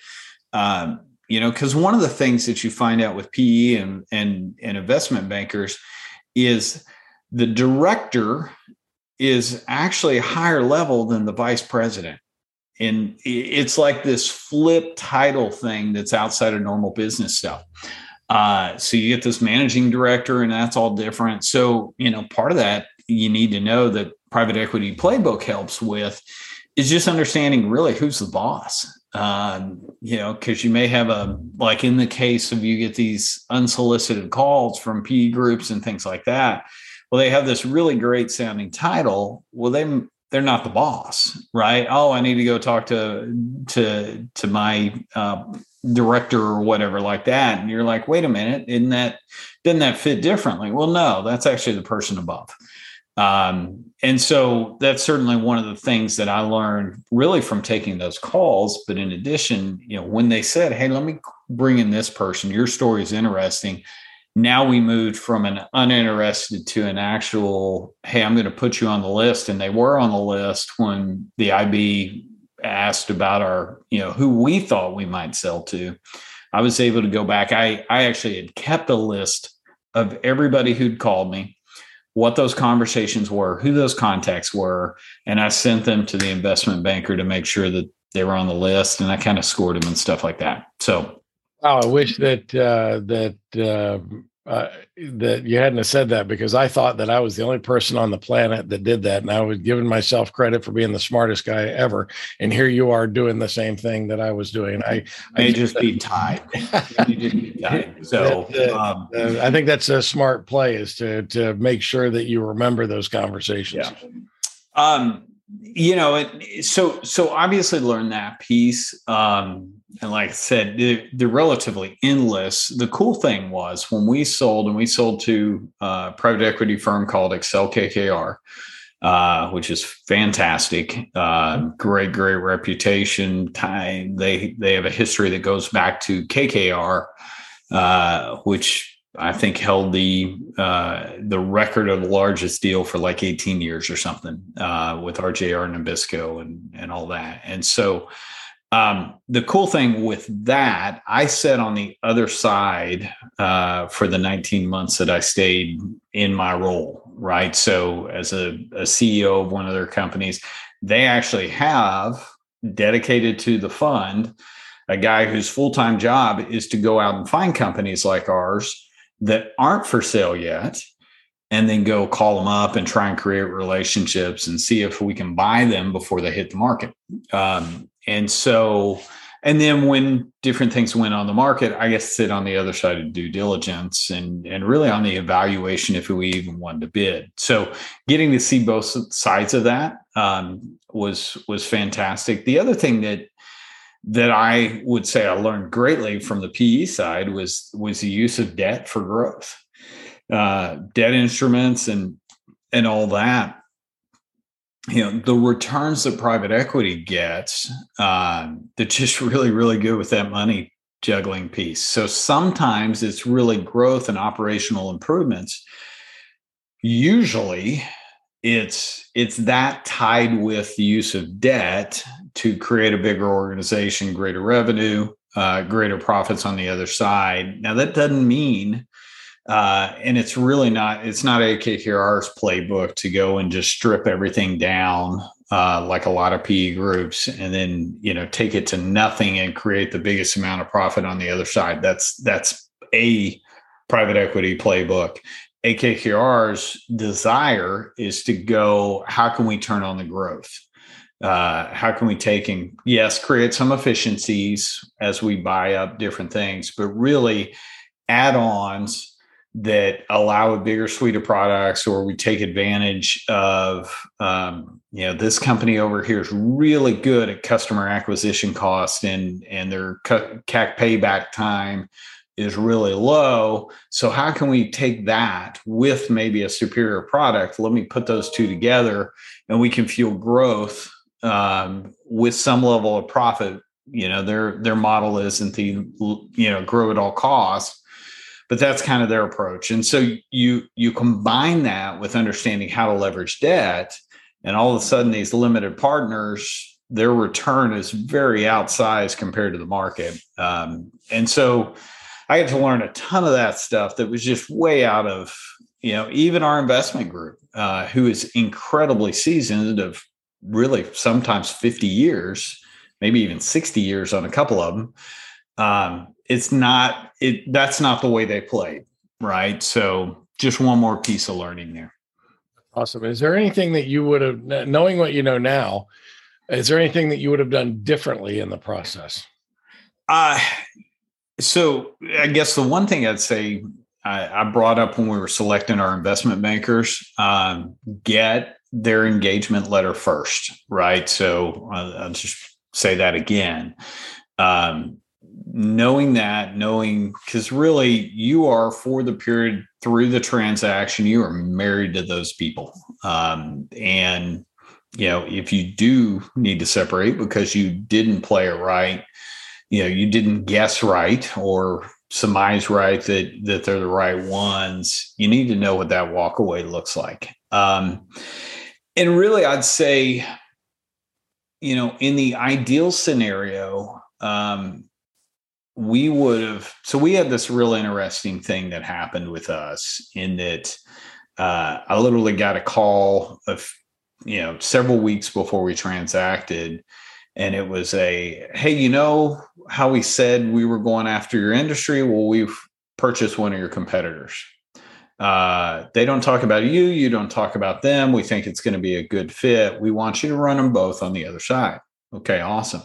um, you know, because one of the things that you find out with PE and and, and investment bankers is the director is actually a higher level than the vice president. And it's like this flip title thing that's outside of normal business stuff. Uh, so you get this managing director, and that's all different. So, you know, part of that you need to know that private equity playbook helps with is just understanding really who's the boss. Um, you know, because you may have a like in the case of you get these unsolicited calls from PE groups and things like that well they have this really great sounding title. Well they they're not the boss right? Oh i need to go talk to to to my uh, director or whatever like that. And you're like wait a minute. Isn't that doesn't that fit differently? Well no that's actually the person above. Um, and so that's certainly one of the things that i learned really from taking those calls. But in addition you know when they said hey let me bring in this person. Your story is interesting now we moved from an uninterested to an actual hey i'm going to put you on the list and they were on the list when the ib asked about our you know who we thought we might sell to. I was able to go back. I i actually had kept a list of everybody who'd called me what those conversations were who those contacts were and i sent them to the investment banker to make sure that they were on the list and i kind of scored them and stuff like that. So Wow, I wish that uh, that uh, uh, that you hadn't said that because I thought that I was the only person on the planet that did that, and I was giving myself credit for being the smartest guy ever. And here you are doing the same thing that I was doing. I may just be tied. So um, uh, I think that's a smart play is to to make sure that you remember those conversations. Yeah. Um, you know, so so obviously learn that piece. Um, and like I said, they're, relatively endless. The cool thing was when we sold, and we sold to a private equity firm called Accel KKR. uh, which is fantastic. Uh, great, great reputation. Time they they have a history that goes back to KKR, uh, which I think held the uh, the record of the largest deal for like 18 years or something uh, with RJR Nabisco and and all that. And so um, the cool thing with that, I sat on the other side uh, for the 19 months that I stayed in my role, right? So, as a, a CEO of one of their companies, they actually have dedicated to the fund a guy whose full time job is to go out and find companies like ours that aren't for sale yet and then go call them up and try and create relationships and see if we can buy them before they hit the market. Um, and so, and then when different things went on the market, I guess sit on the other side of due diligence and and really on the evaluation if we even wanted to bid. So getting to see both sides of that um, was was fantastic. The other thing that that I would say I learned greatly from the PE side was was the use of debt for growth, uh, debt instruments and and all that you know the returns that private equity gets uh, they're just really really good with that money juggling piece. So sometimes it's really growth and operational improvements. Usually it's it's that tied with the use of debt to create a bigger organization greater revenue uh, greater profits on the other side. Now that doesn't mean uh, and it's really not it's not AKKR's playbook to go and just strip everything down uh, like a lot of PE groups and then you know take it to nothing and create the biggest amount of profit on the other side. That's that's a private equity playbook. AKKR's desire is to go, how can we turn on the growth? Uh, how can we take and yes, create some efficiencies as we buy up different things, but really add-ons that allow a bigger suite of products or we take advantage of um, you know this company over here is really good at customer acquisition cost and and their CAC payback time is really low. So how can we take that with maybe a superior product? Let me put those two together and we can fuel growth um, with some level of profit. You know their their model isn't the you know grow at all costs but that's kind of their approach. And so you you combine that with understanding how to leverage debt and all of a sudden these limited partners their return is very outsized compared to the market. Um, and so i had to learn a ton of that stuff that was just way out of you know even our investment group uh, who is incredibly seasoned of really sometimes 50 years maybe even 60 years on a couple of them. Um, it's not it that's not the way they played right? So just one more piece of learning there. Awesome. Is there anything that you would have knowing what you know now is there anything that you would have done differently in the process? Uh so i guess the one thing i'd say I, I brought up when we were selecting our investment bankers um, get their engagement letter first right? So I'll, I'll just say that again. Um, knowing that, knowing because really you are for the period through the transaction, you are married to those people. Um, and, you know, if you do need to separate because you didn't play it right, you know, you didn't guess right or surmise right that that they're the right ones, you need to know what that walkaway looks like. Um, and really, I'd say, you know, in the ideal scenario, um, we would have so we had this real interesting thing that happened with us in that uh, I literally got a call of you know several weeks before we transacted and it was a hey you know how we said we were going after your industry? Well we've purchased one of your competitors. Uh, they don't talk about you you don't talk about them we think it's going to be a good fit we want you to run them both on the other side. Okay awesome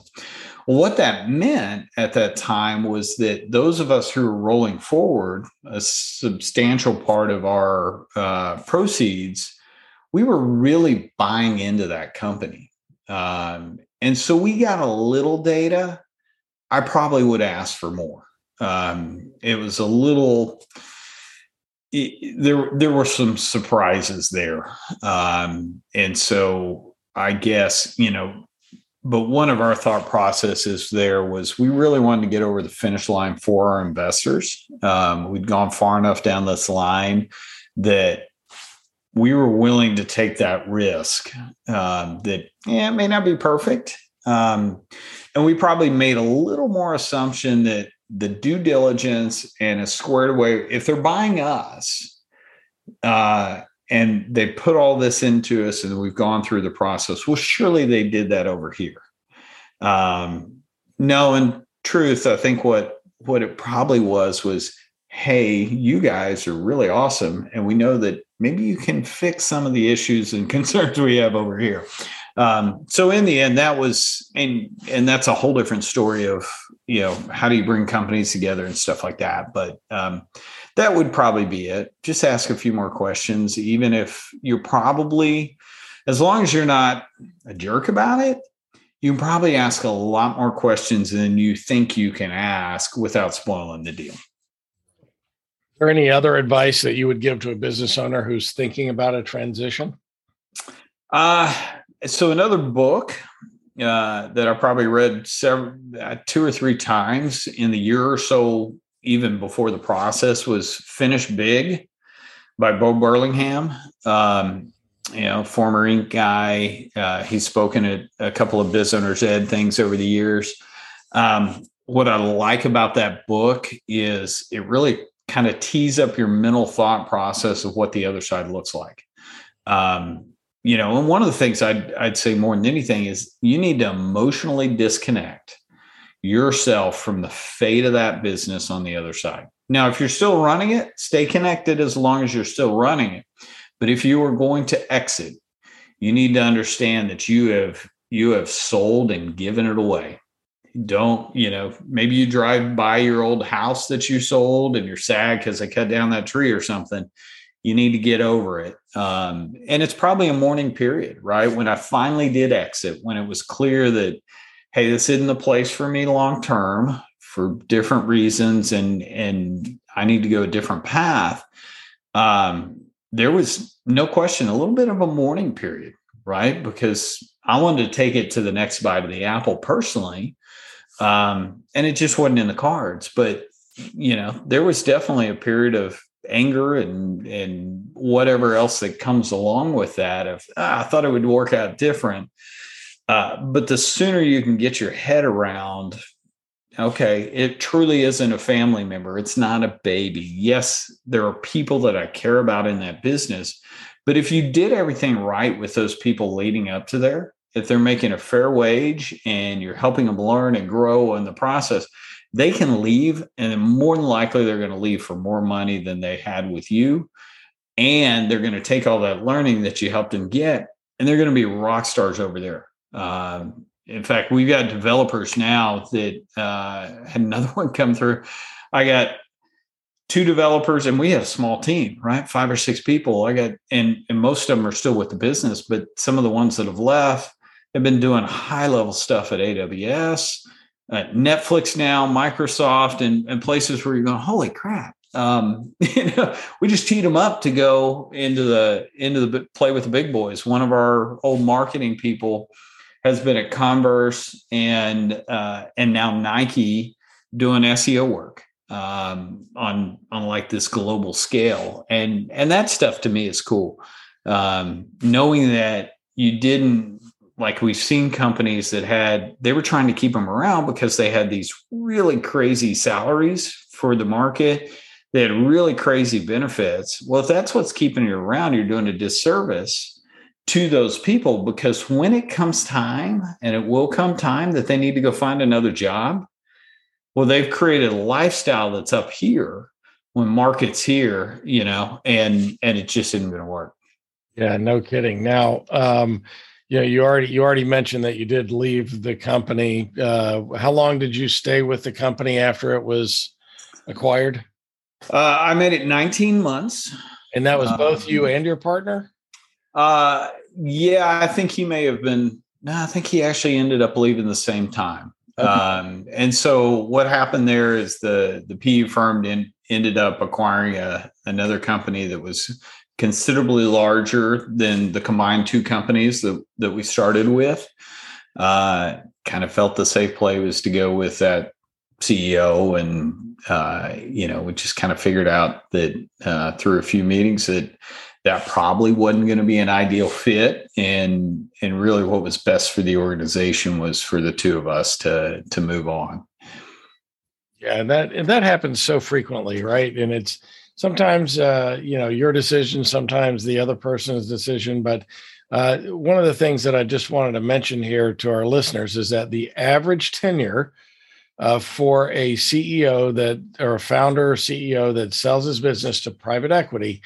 what that meant at that time was that those of us who were rolling forward a substantial part of our uh, proceeds, we were really buying into that company. Um, and so we got a little data. I probably would ask for more. Um, it was a little, it, there there were some surprises there, um, and so I guess you know. But one of our thought processes there was we really wanted to get over the finish line for our investors. Um, we'd gone far enough down this line that we were willing to take that risk. Um, that yeah, it may not be perfect, um, and we probably made a little more assumption that the due diligence and a squared away. If they're buying us, uh, and they put all this into us, and we've gone through the process. Well, surely they did that over here. Um, no, in truth, I think what what it probably was was, hey, you guys are really awesome, and we know that maybe you can fix some of the issues and concerns we have over here. Um, so in the end, that was and and that's a whole different story of you know how do you bring companies together and stuff like that. But um, that would probably be it. Just ask a few more questions, even if you're probably as long as you're not a jerk about it. You can probably ask a lot more questions than you think you can ask without spoiling the deal. Is there any other advice that you would give to a business owner who's thinking about a transition? Uh, so another book uh, that I probably read several, uh, two or three times in the year or so, even before the process, was "Finish Big" by Bo Burlingham. Um, you know, former Inc. guy. Uh, he's spoken at a couple of business owners ed things over the years. Um, what I like about that book is it really kind of tees up your mental thought process of what the other side looks like. Um, you know, and one of the things I'd I'd say more than anything is you need to emotionally disconnect yourself from the fate of that business on the other side. Now, if you're still running it, stay connected as long as you're still running it. But if you are going to exit, you need to understand that you have you have sold and given it away. Don't, you know, maybe you drive by your old house that you sold and you're sad because they cut down that tree or something you need to get over it. Um, and it's probably a mourning period, right? When I finally did exit, when it was clear that, hey, this isn't the place for me long term for different reasons, and and I need to go a different path. Um, there was no question a little bit of a mourning period, right? Because I wanted to take it to the next bite of the apple personally, um, and it just wasn't in the cards. But you know, there was definitely a period of anger and and whatever else that comes along with that of ah, i thought it would work out different uh, but the sooner you can get your head around okay it truly isn't a family member it's not a baby. Yes there are people that i care about in that business but if you did everything right with those people leading up to there if they're making a fair wage and you're helping them learn and grow in the process they can leave and more than likely they're going to leave for more money than they had with you. And they're going to take all that learning that you helped them get and they're going to be rock stars over there um, in fact we've got developers now that uh, had another one come through i got two developers and we have a small team right five or six people i got and and most of them are still with the business but some of the ones that have left have been doing high level stuff at aws Netflix now, Microsoft, and, and places where you're going, holy crap. Um, you know, we just teed them up to go into the into the play with the big boys. One of our old marketing people has been at Converse and uh, and now Nike doing SEO work um, on on like this global scale, and and that stuff to me is cool. Um, knowing that you didn't like we've seen companies that had they were trying to keep them around because they had these really crazy salaries for the market. They had really crazy benefits. Well if that's what's keeping you around you're doing a disservice to those people because when it comes time and it will come time that they need to go find another job well they've created a lifestyle that's up here when markets here you know and and it just isn't going to work yeah no kidding now um you know, you already you already mentioned that you did leave the company. Uh, how long did you stay with the company after it was acquired? Uh, I made it 19 months, and that was both um, you and your partner. Uh, yeah, I think he may have been. No, I think he actually ended up leaving the same time. Okay. Um, and so what happened there is the the PE firm in, ended up acquiring a, another company that was considerably larger than the combined two companies that, that we started with. Uh, kind of felt the safe play was to go with that CEO and uh, you know, we just kind of figured out that uh, through a few meetings that that probably wasn't going to be an ideal fit, and and really what was best for the organization was for the two of us to to move on. Yeah, and that and that happens so frequently, right? And it's sometimes uh, you know your decision, sometimes the other person's decision, but. Uh, one of the things that I just wanted to mention here to our listeners is that the average tenure uh, for a CEO that or a founder CEO that sells his business to private equity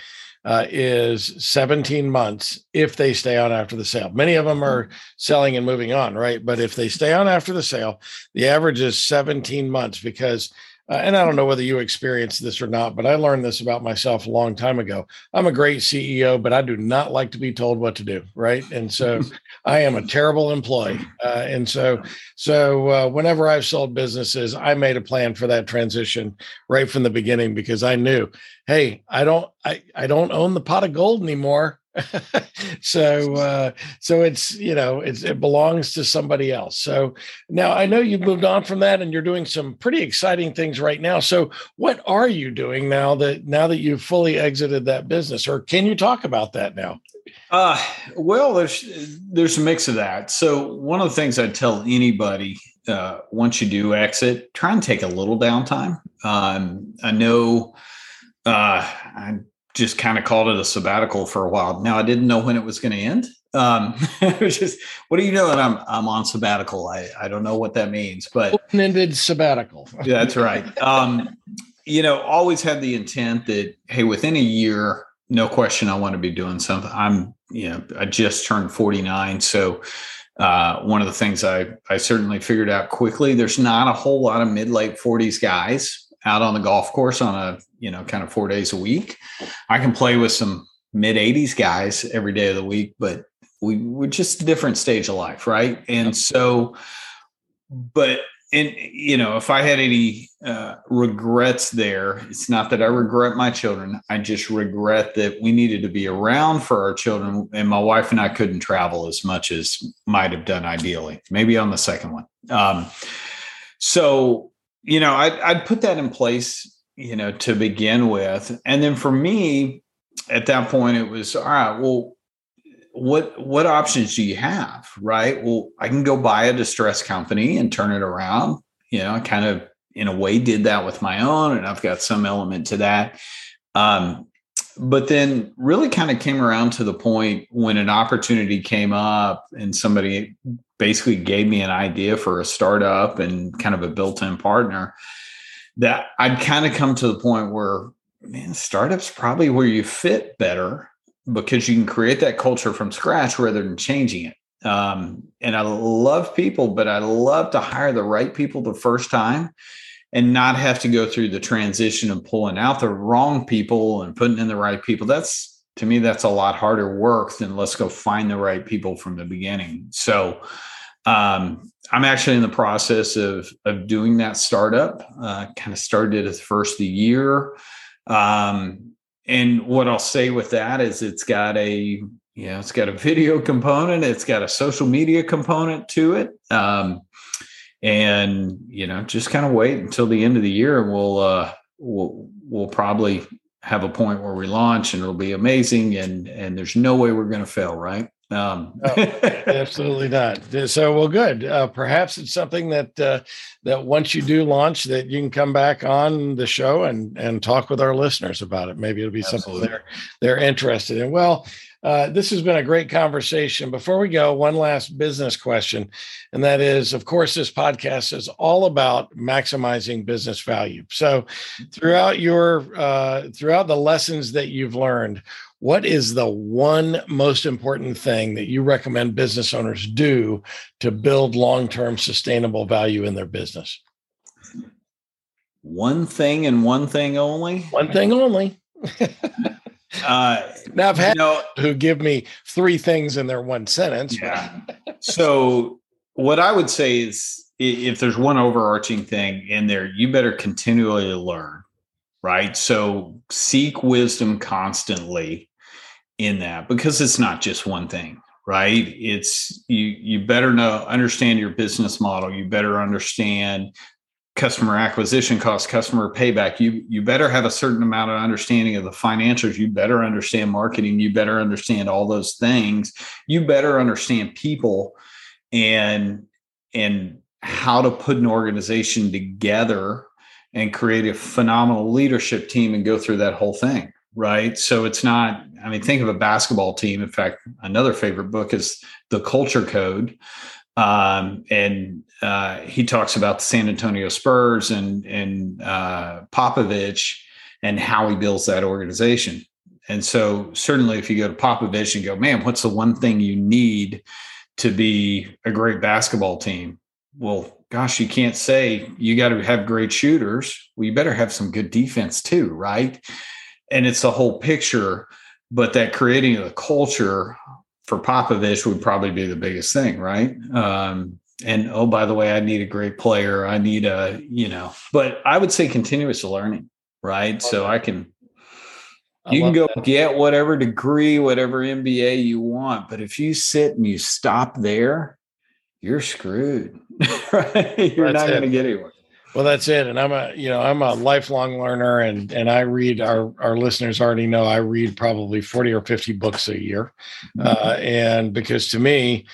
uh, is 17 months if they stay on after the sale. Many of them are selling and moving on, right? But if they stay on after the sale, the average is 17 months because uh, and I don't know whether you experienced this or not, but I learned this about myself a long time ago. I'm a great CEO, but I do not like to be told what to do, right? And so I am a terrible employee. Uh, and so, so uh, whenever I've sold businesses, I made a plan for that transition right from the beginning because I knew, hey, I don't, I, I don't own the pot of gold anymore. so uh, so it's you know it's it belongs to somebody else. So now i know you've moved on from that and you're doing some pretty exciting things right now. So what are you doing now that now that you've fully exited that business? Or can you talk about that now? Uh well there's there's a mix of that. So one of the things i tell anybody uh, once you do exit try and take a little downtime. Um, i know uh, I just kind of called it a sabbatical for a while. Now I didn't know when it was going to end. Um, it was just, what do you know? And I'm I'm on sabbatical. I I don't know what that means, but open-ended sabbatical. yeah, that's right. Um, you know, always had the intent that hey, within a year, no question, I want to be doing something. I'm you know, I just turned 49, so. Uh, one of the things I I certainly figured out quickly, there's not a whole lot of mid late 40s guys out on the golf course on a you know kind of four days a week. I can play with some mid 80s guys every day of the week, but we we're just a different stage of life, right? And so, but and you know, if I had any uh, regrets there, it's not that I regret my children. I just regret that we needed to be around for our children, and my wife and I couldn't travel as much as might have done ideally. Maybe on the second one. Um, so you know, I'd, I'd put that in place, you know, to begin with. And then for me, at that point, it was all right, well, what what options do you have? Right? Well i can go buy a distress company and turn it around. You know i kind of in a way did that with my own and i've got some element to that. Um, but then really kind of came around to the point when an opportunity came up and somebody basically gave me an idea for a startup and kind of a built-in partner that I'd kind of come to the point where man startups probably where you fit better because you can create that culture from scratch rather than changing it. Um, and I love people but I love to hire the right people the first time and not have to go through the transition of pulling out the wrong people and putting in the right people. That's to me that's a lot harder work than let's go find the right people from the beginning. So um, i'm actually in the process of of doing that startup. Uh, kind of started at the first of the year. Um, and what i'll say with that is it's got a you know it's got a video component it's got a social media component to it. Um, and you know just kind of wait until the end of the year and we'll uh we'll we'll probably have a point where we launch and it'll be amazing and and there's no way we're going to fail right? Um absolutely not. So well good. Uh, perhaps it's something that uh, that once you do launch that you can come back on the show and and talk with our listeners about it. Maybe it'll be absolutely. something they're they're interested in. Well uh, this has been a great conversation. Before we go, one last business question. And that is, of course, this podcast is all about maximizing business value. So throughout your uh, throughout the lessons that you've learned, what is the one most important thing that you recommend business owners do to build long-term sustainable value in their business? One thing and one thing only. One thing only. Uh, now I've had you know, who give me three things in their one sentence. Yeah. so what I would say is if there's one overarching thing in there, you better continually learn, right? So seek wisdom constantly in that because it's not just one thing, right? It's you you better know understand your business model. You better understand customer acquisition cost, customer payback. You you better have a certain amount of understanding of the financials. You better understand marketing. You better understand all those things. You better understand people and and how to put an organization together and create a phenomenal leadership team and go through that whole thing right so it's not i mean think of a basketball team in fact another favorite book is the culture code um, and uh, he talks about the san antonio spurs and and uh, popovich and how he builds that organization and so certainly if you go to popovich and go man what's the one thing you need to be a great basketball team well, gosh, you can't say you got to have great shooters. Well, you better have some good defense too, right? And it's the whole picture. But that creating a culture for Popovich would probably be the biggest thing, right? Um, and oh, by the way, I need a great player. I need a, you know, but I would say continuous learning, right? So I can you can go that. get whatever degree, whatever MBA you want, but if you sit and you stop there, you're screwed. right? You're that's not going to get anywhere. Well, that's it. And I'm a, you know, I'm a lifelong learner and, and I read our, our listeners already know I read probably 40 or 50 books a year. Mm-hmm. Uh, and because to me,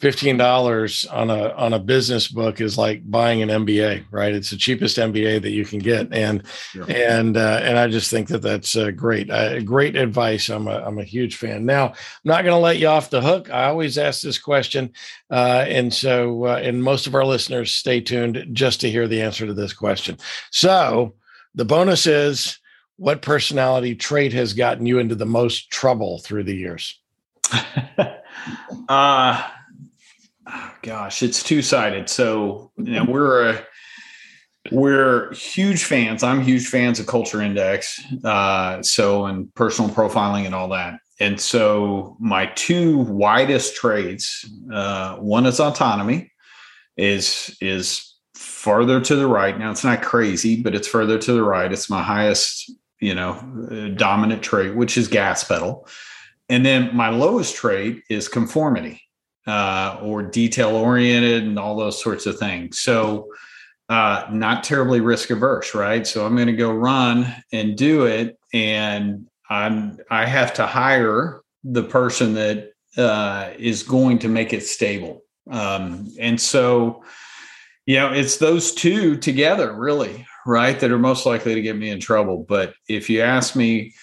fifteen dollars on a on a business book is like buying an MBA, right? It's the cheapest MBA that you can get, and and uh, and I just think that that's uh, great, uh, great advice. I'm a I'm a huge fan. Now I'm not going to let you off the hook. I always ask this question, uh, and so uh, and most of our listeners stay tuned just to hear the answer to this question. So the bonus is, what personality trait has gotten you into the most trouble through the years? uh gosh, it's two sided. So you know, we're a, we're huge fans. I'm huge fans of Culture Index, uh, so and personal profiling and all that. And so my two widest trades, uh, one is autonomy, is is further to the right. Now it's not crazy, but it's further to the right. It's my highest, you know, uh, dominant trait, which is gas pedal. And then my lowest trait is conformity uh, or detail oriented and all those sorts of things. So, uh, not terribly risk averse, right? So I'm going to go run and do it, and I'm I have to hire the person that uh, is going to make it stable. Um, and so, you know, it's those two together, really, right, that are most likely to get me in trouble. But if you ask me,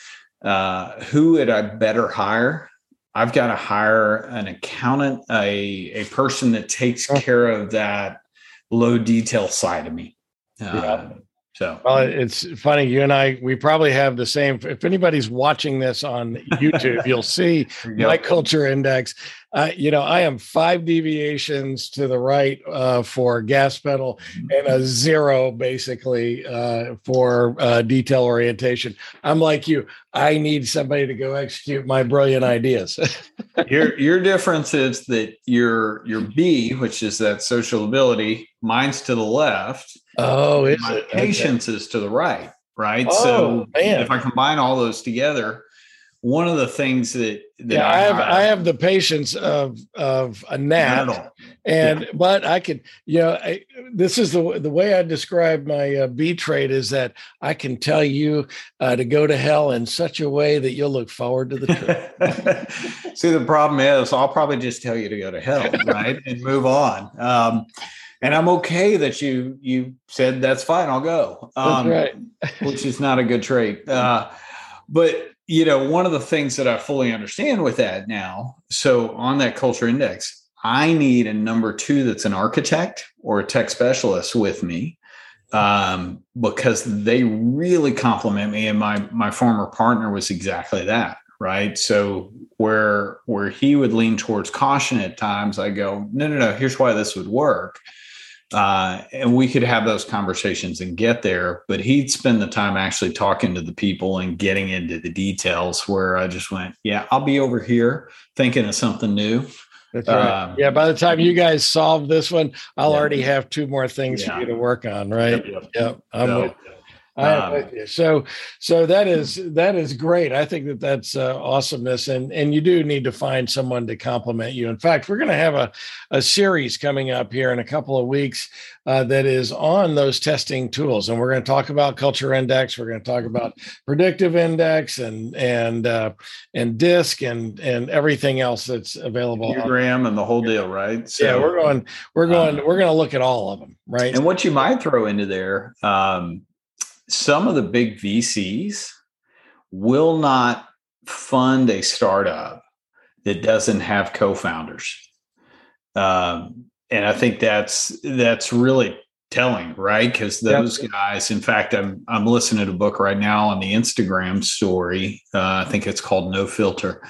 uh, who would I better hire? I've got to hire an accountant, a a person that takes care of that low detail side of me. Yeah. Um, So well, it's funny. You and I, we probably have the same. If anybody's watching this on YouTube, you'll see my culture index. Uh, you know, I am five deviations to the right uh, for gas pedal and a zero basically uh, for uh, detail orientation. I'm like you. I need somebody to go execute my brilliant ideas. your your difference is that your your B, which is that social ability, mine's to the left Oh, it's my patience okay. is to the right, right? Oh, so man. if I combine all those together, one of the things that, that yeah, I, I have I have the patience of of a gnat, and yeah. but I can you know I, this is the the way I describe my uh, B trade is that I can tell you uh, to go to hell in such a way that you'll look forward to the trip. See, the problem is I'll probably just tell you to go to hell, right, and move on. Um, and I'm okay that you you said that's fine. I'll go. Um, right. which is not a good trait. Uh, but you know, one of the things that I fully understand with that now. So on that culture index, I need a number two that's an architect or a tech specialist with me um, because they really complement me. And my my former partner was exactly that right so where where he would lean towards caution at times i go no no no here's why this would work uh, and we could have those conversations and get there but he'd spend the time actually talking to the people and getting into the details where i just went yeah i'll be over here thinking of something new that's right. Um, yeah by the time you guys solve this one i'll yeah. already have two more things yeah. for you to work on right yep, yep. yep. I'm so, I am with you. So, so that is that is great. I think that that's uh, awesomeness, and and you do need to find someone to compliment you. In fact, we're going to have a a series coming up here in a couple of weeks uh, that is on those testing tools, and we're going to talk about Culture Index. We're going to talk about Predictive Index and and uh, and DISC and and everything else that's available. Program and the whole deal, right? So, yeah, we're going we're going we're going to look at all of them, right? And what you might throw into there. Um, some of the big VCs will not fund a startup that doesn't have co-founders. Um, and I think that's that's really telling, right? Because those yep. guys, in fact, I'm I'm listening to a book right now on the Instagram story. Uh, I think it's called No Filter.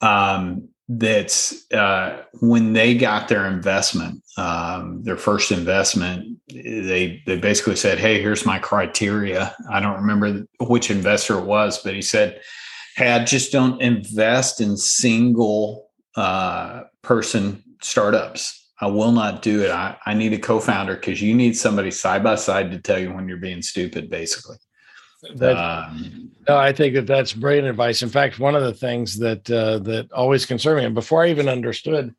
Um, that's uh, when they got their investment, um, their first investment, they they basically said, "Hey, here's my criteria." I don't remember which investor it was, but he said, "Hey, I just don't invest in single uh, person startups. I will not do it. I, I need a co-founder because you need somebody side by side to tell you when you're being stupid, basically." That, um, no, I think that that's brilliant advice. In fact, one of the things that uh, that always concerned me, and before I even understood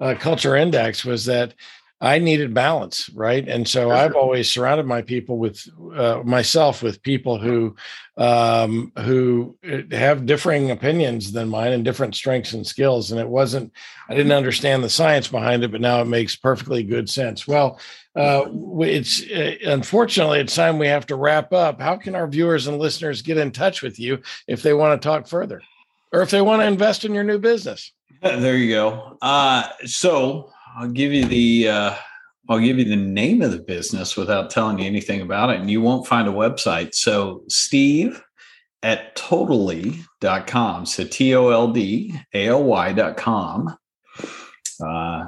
uh, Culture Index, was that I needed balance, right? And so I've always surrounded my people with uh, myself with people who um, who uh, have differing opinions than mine and different strengths and skills. And it wasn't I didn't understand the science behind it, but now it makes perfectly good sense. Well, uh, it's uh, unfortunately it's time we have to wrap up. How can our viewers and listeners get in touch with you if they want to talk further, or if they want to invest in your new business? There you go. Uh, so I'll give you the uh, I'll give you the name of the business without telling you anything about it, and you won't find a website. So Steve at toldaly.com. So T O L D A L Y.com. Uh,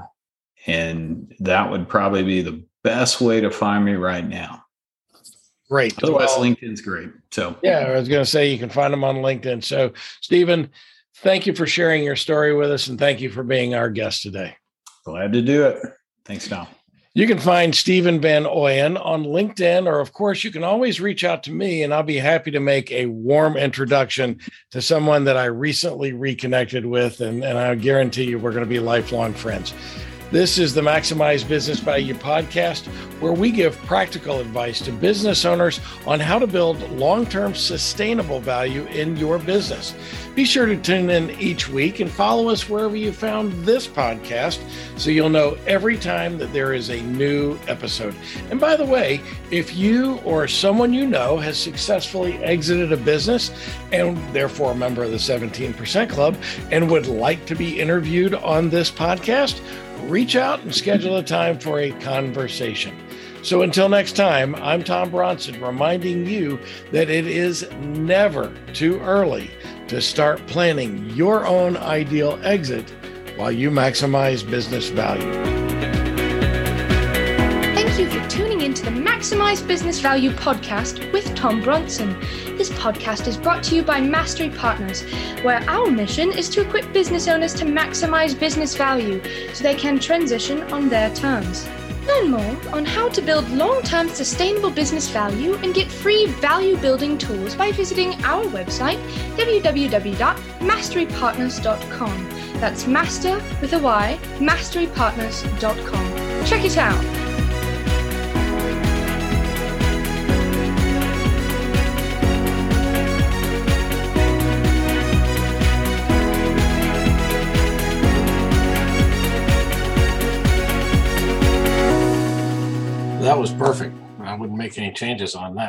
and that would probably be the best way to find me right now. Great. Otherwise, well, LinkedIn's great. So, yeah, I was going to say you can find them on LinkedIn. So, Stephen, thank you for sharing your story with us and thank you for being our guest today. Glad to do it. Thanks, Tom. You can find Stephen Van Oyen on LinkedIn, or of course, you can always reach out to me, and I'll be happy to make a warm introduction to someone that I recently reconnected with. And, and I guarantee you, we're going to be lifelong friends. This is the Maximize Business Value podcast, where we give practical advice to business owners on how to build long term sustainable value in your business. Be sure to tune in each week and follow us wherever you found this podcast so you'll know every time that there is a new episode. And by the way, if you or someone you know has successfully exited a business and therefore a member of the 17% Club and would like to be interviewed on this podcast, reach out and schedule a time for a conversation. So until next time, I'm Tom Bronson reminding you that it is never too early to start planning your own ideal exit while you maximize business value. Thank you for tuning in to the Maximize Business Value podcast with Tom Bronson. This podcast is brought to you by Mastery Partners, where our mission is to equip business owners to maximize business value so they can transition on their terms. Learn more on how to build long term sustainable business value and get free value building tools by visiting our website, www.masterypartners.com. That's master with a Y, masterypartners.com. Check it out. That was perfect. I wouldn't make any changes on that.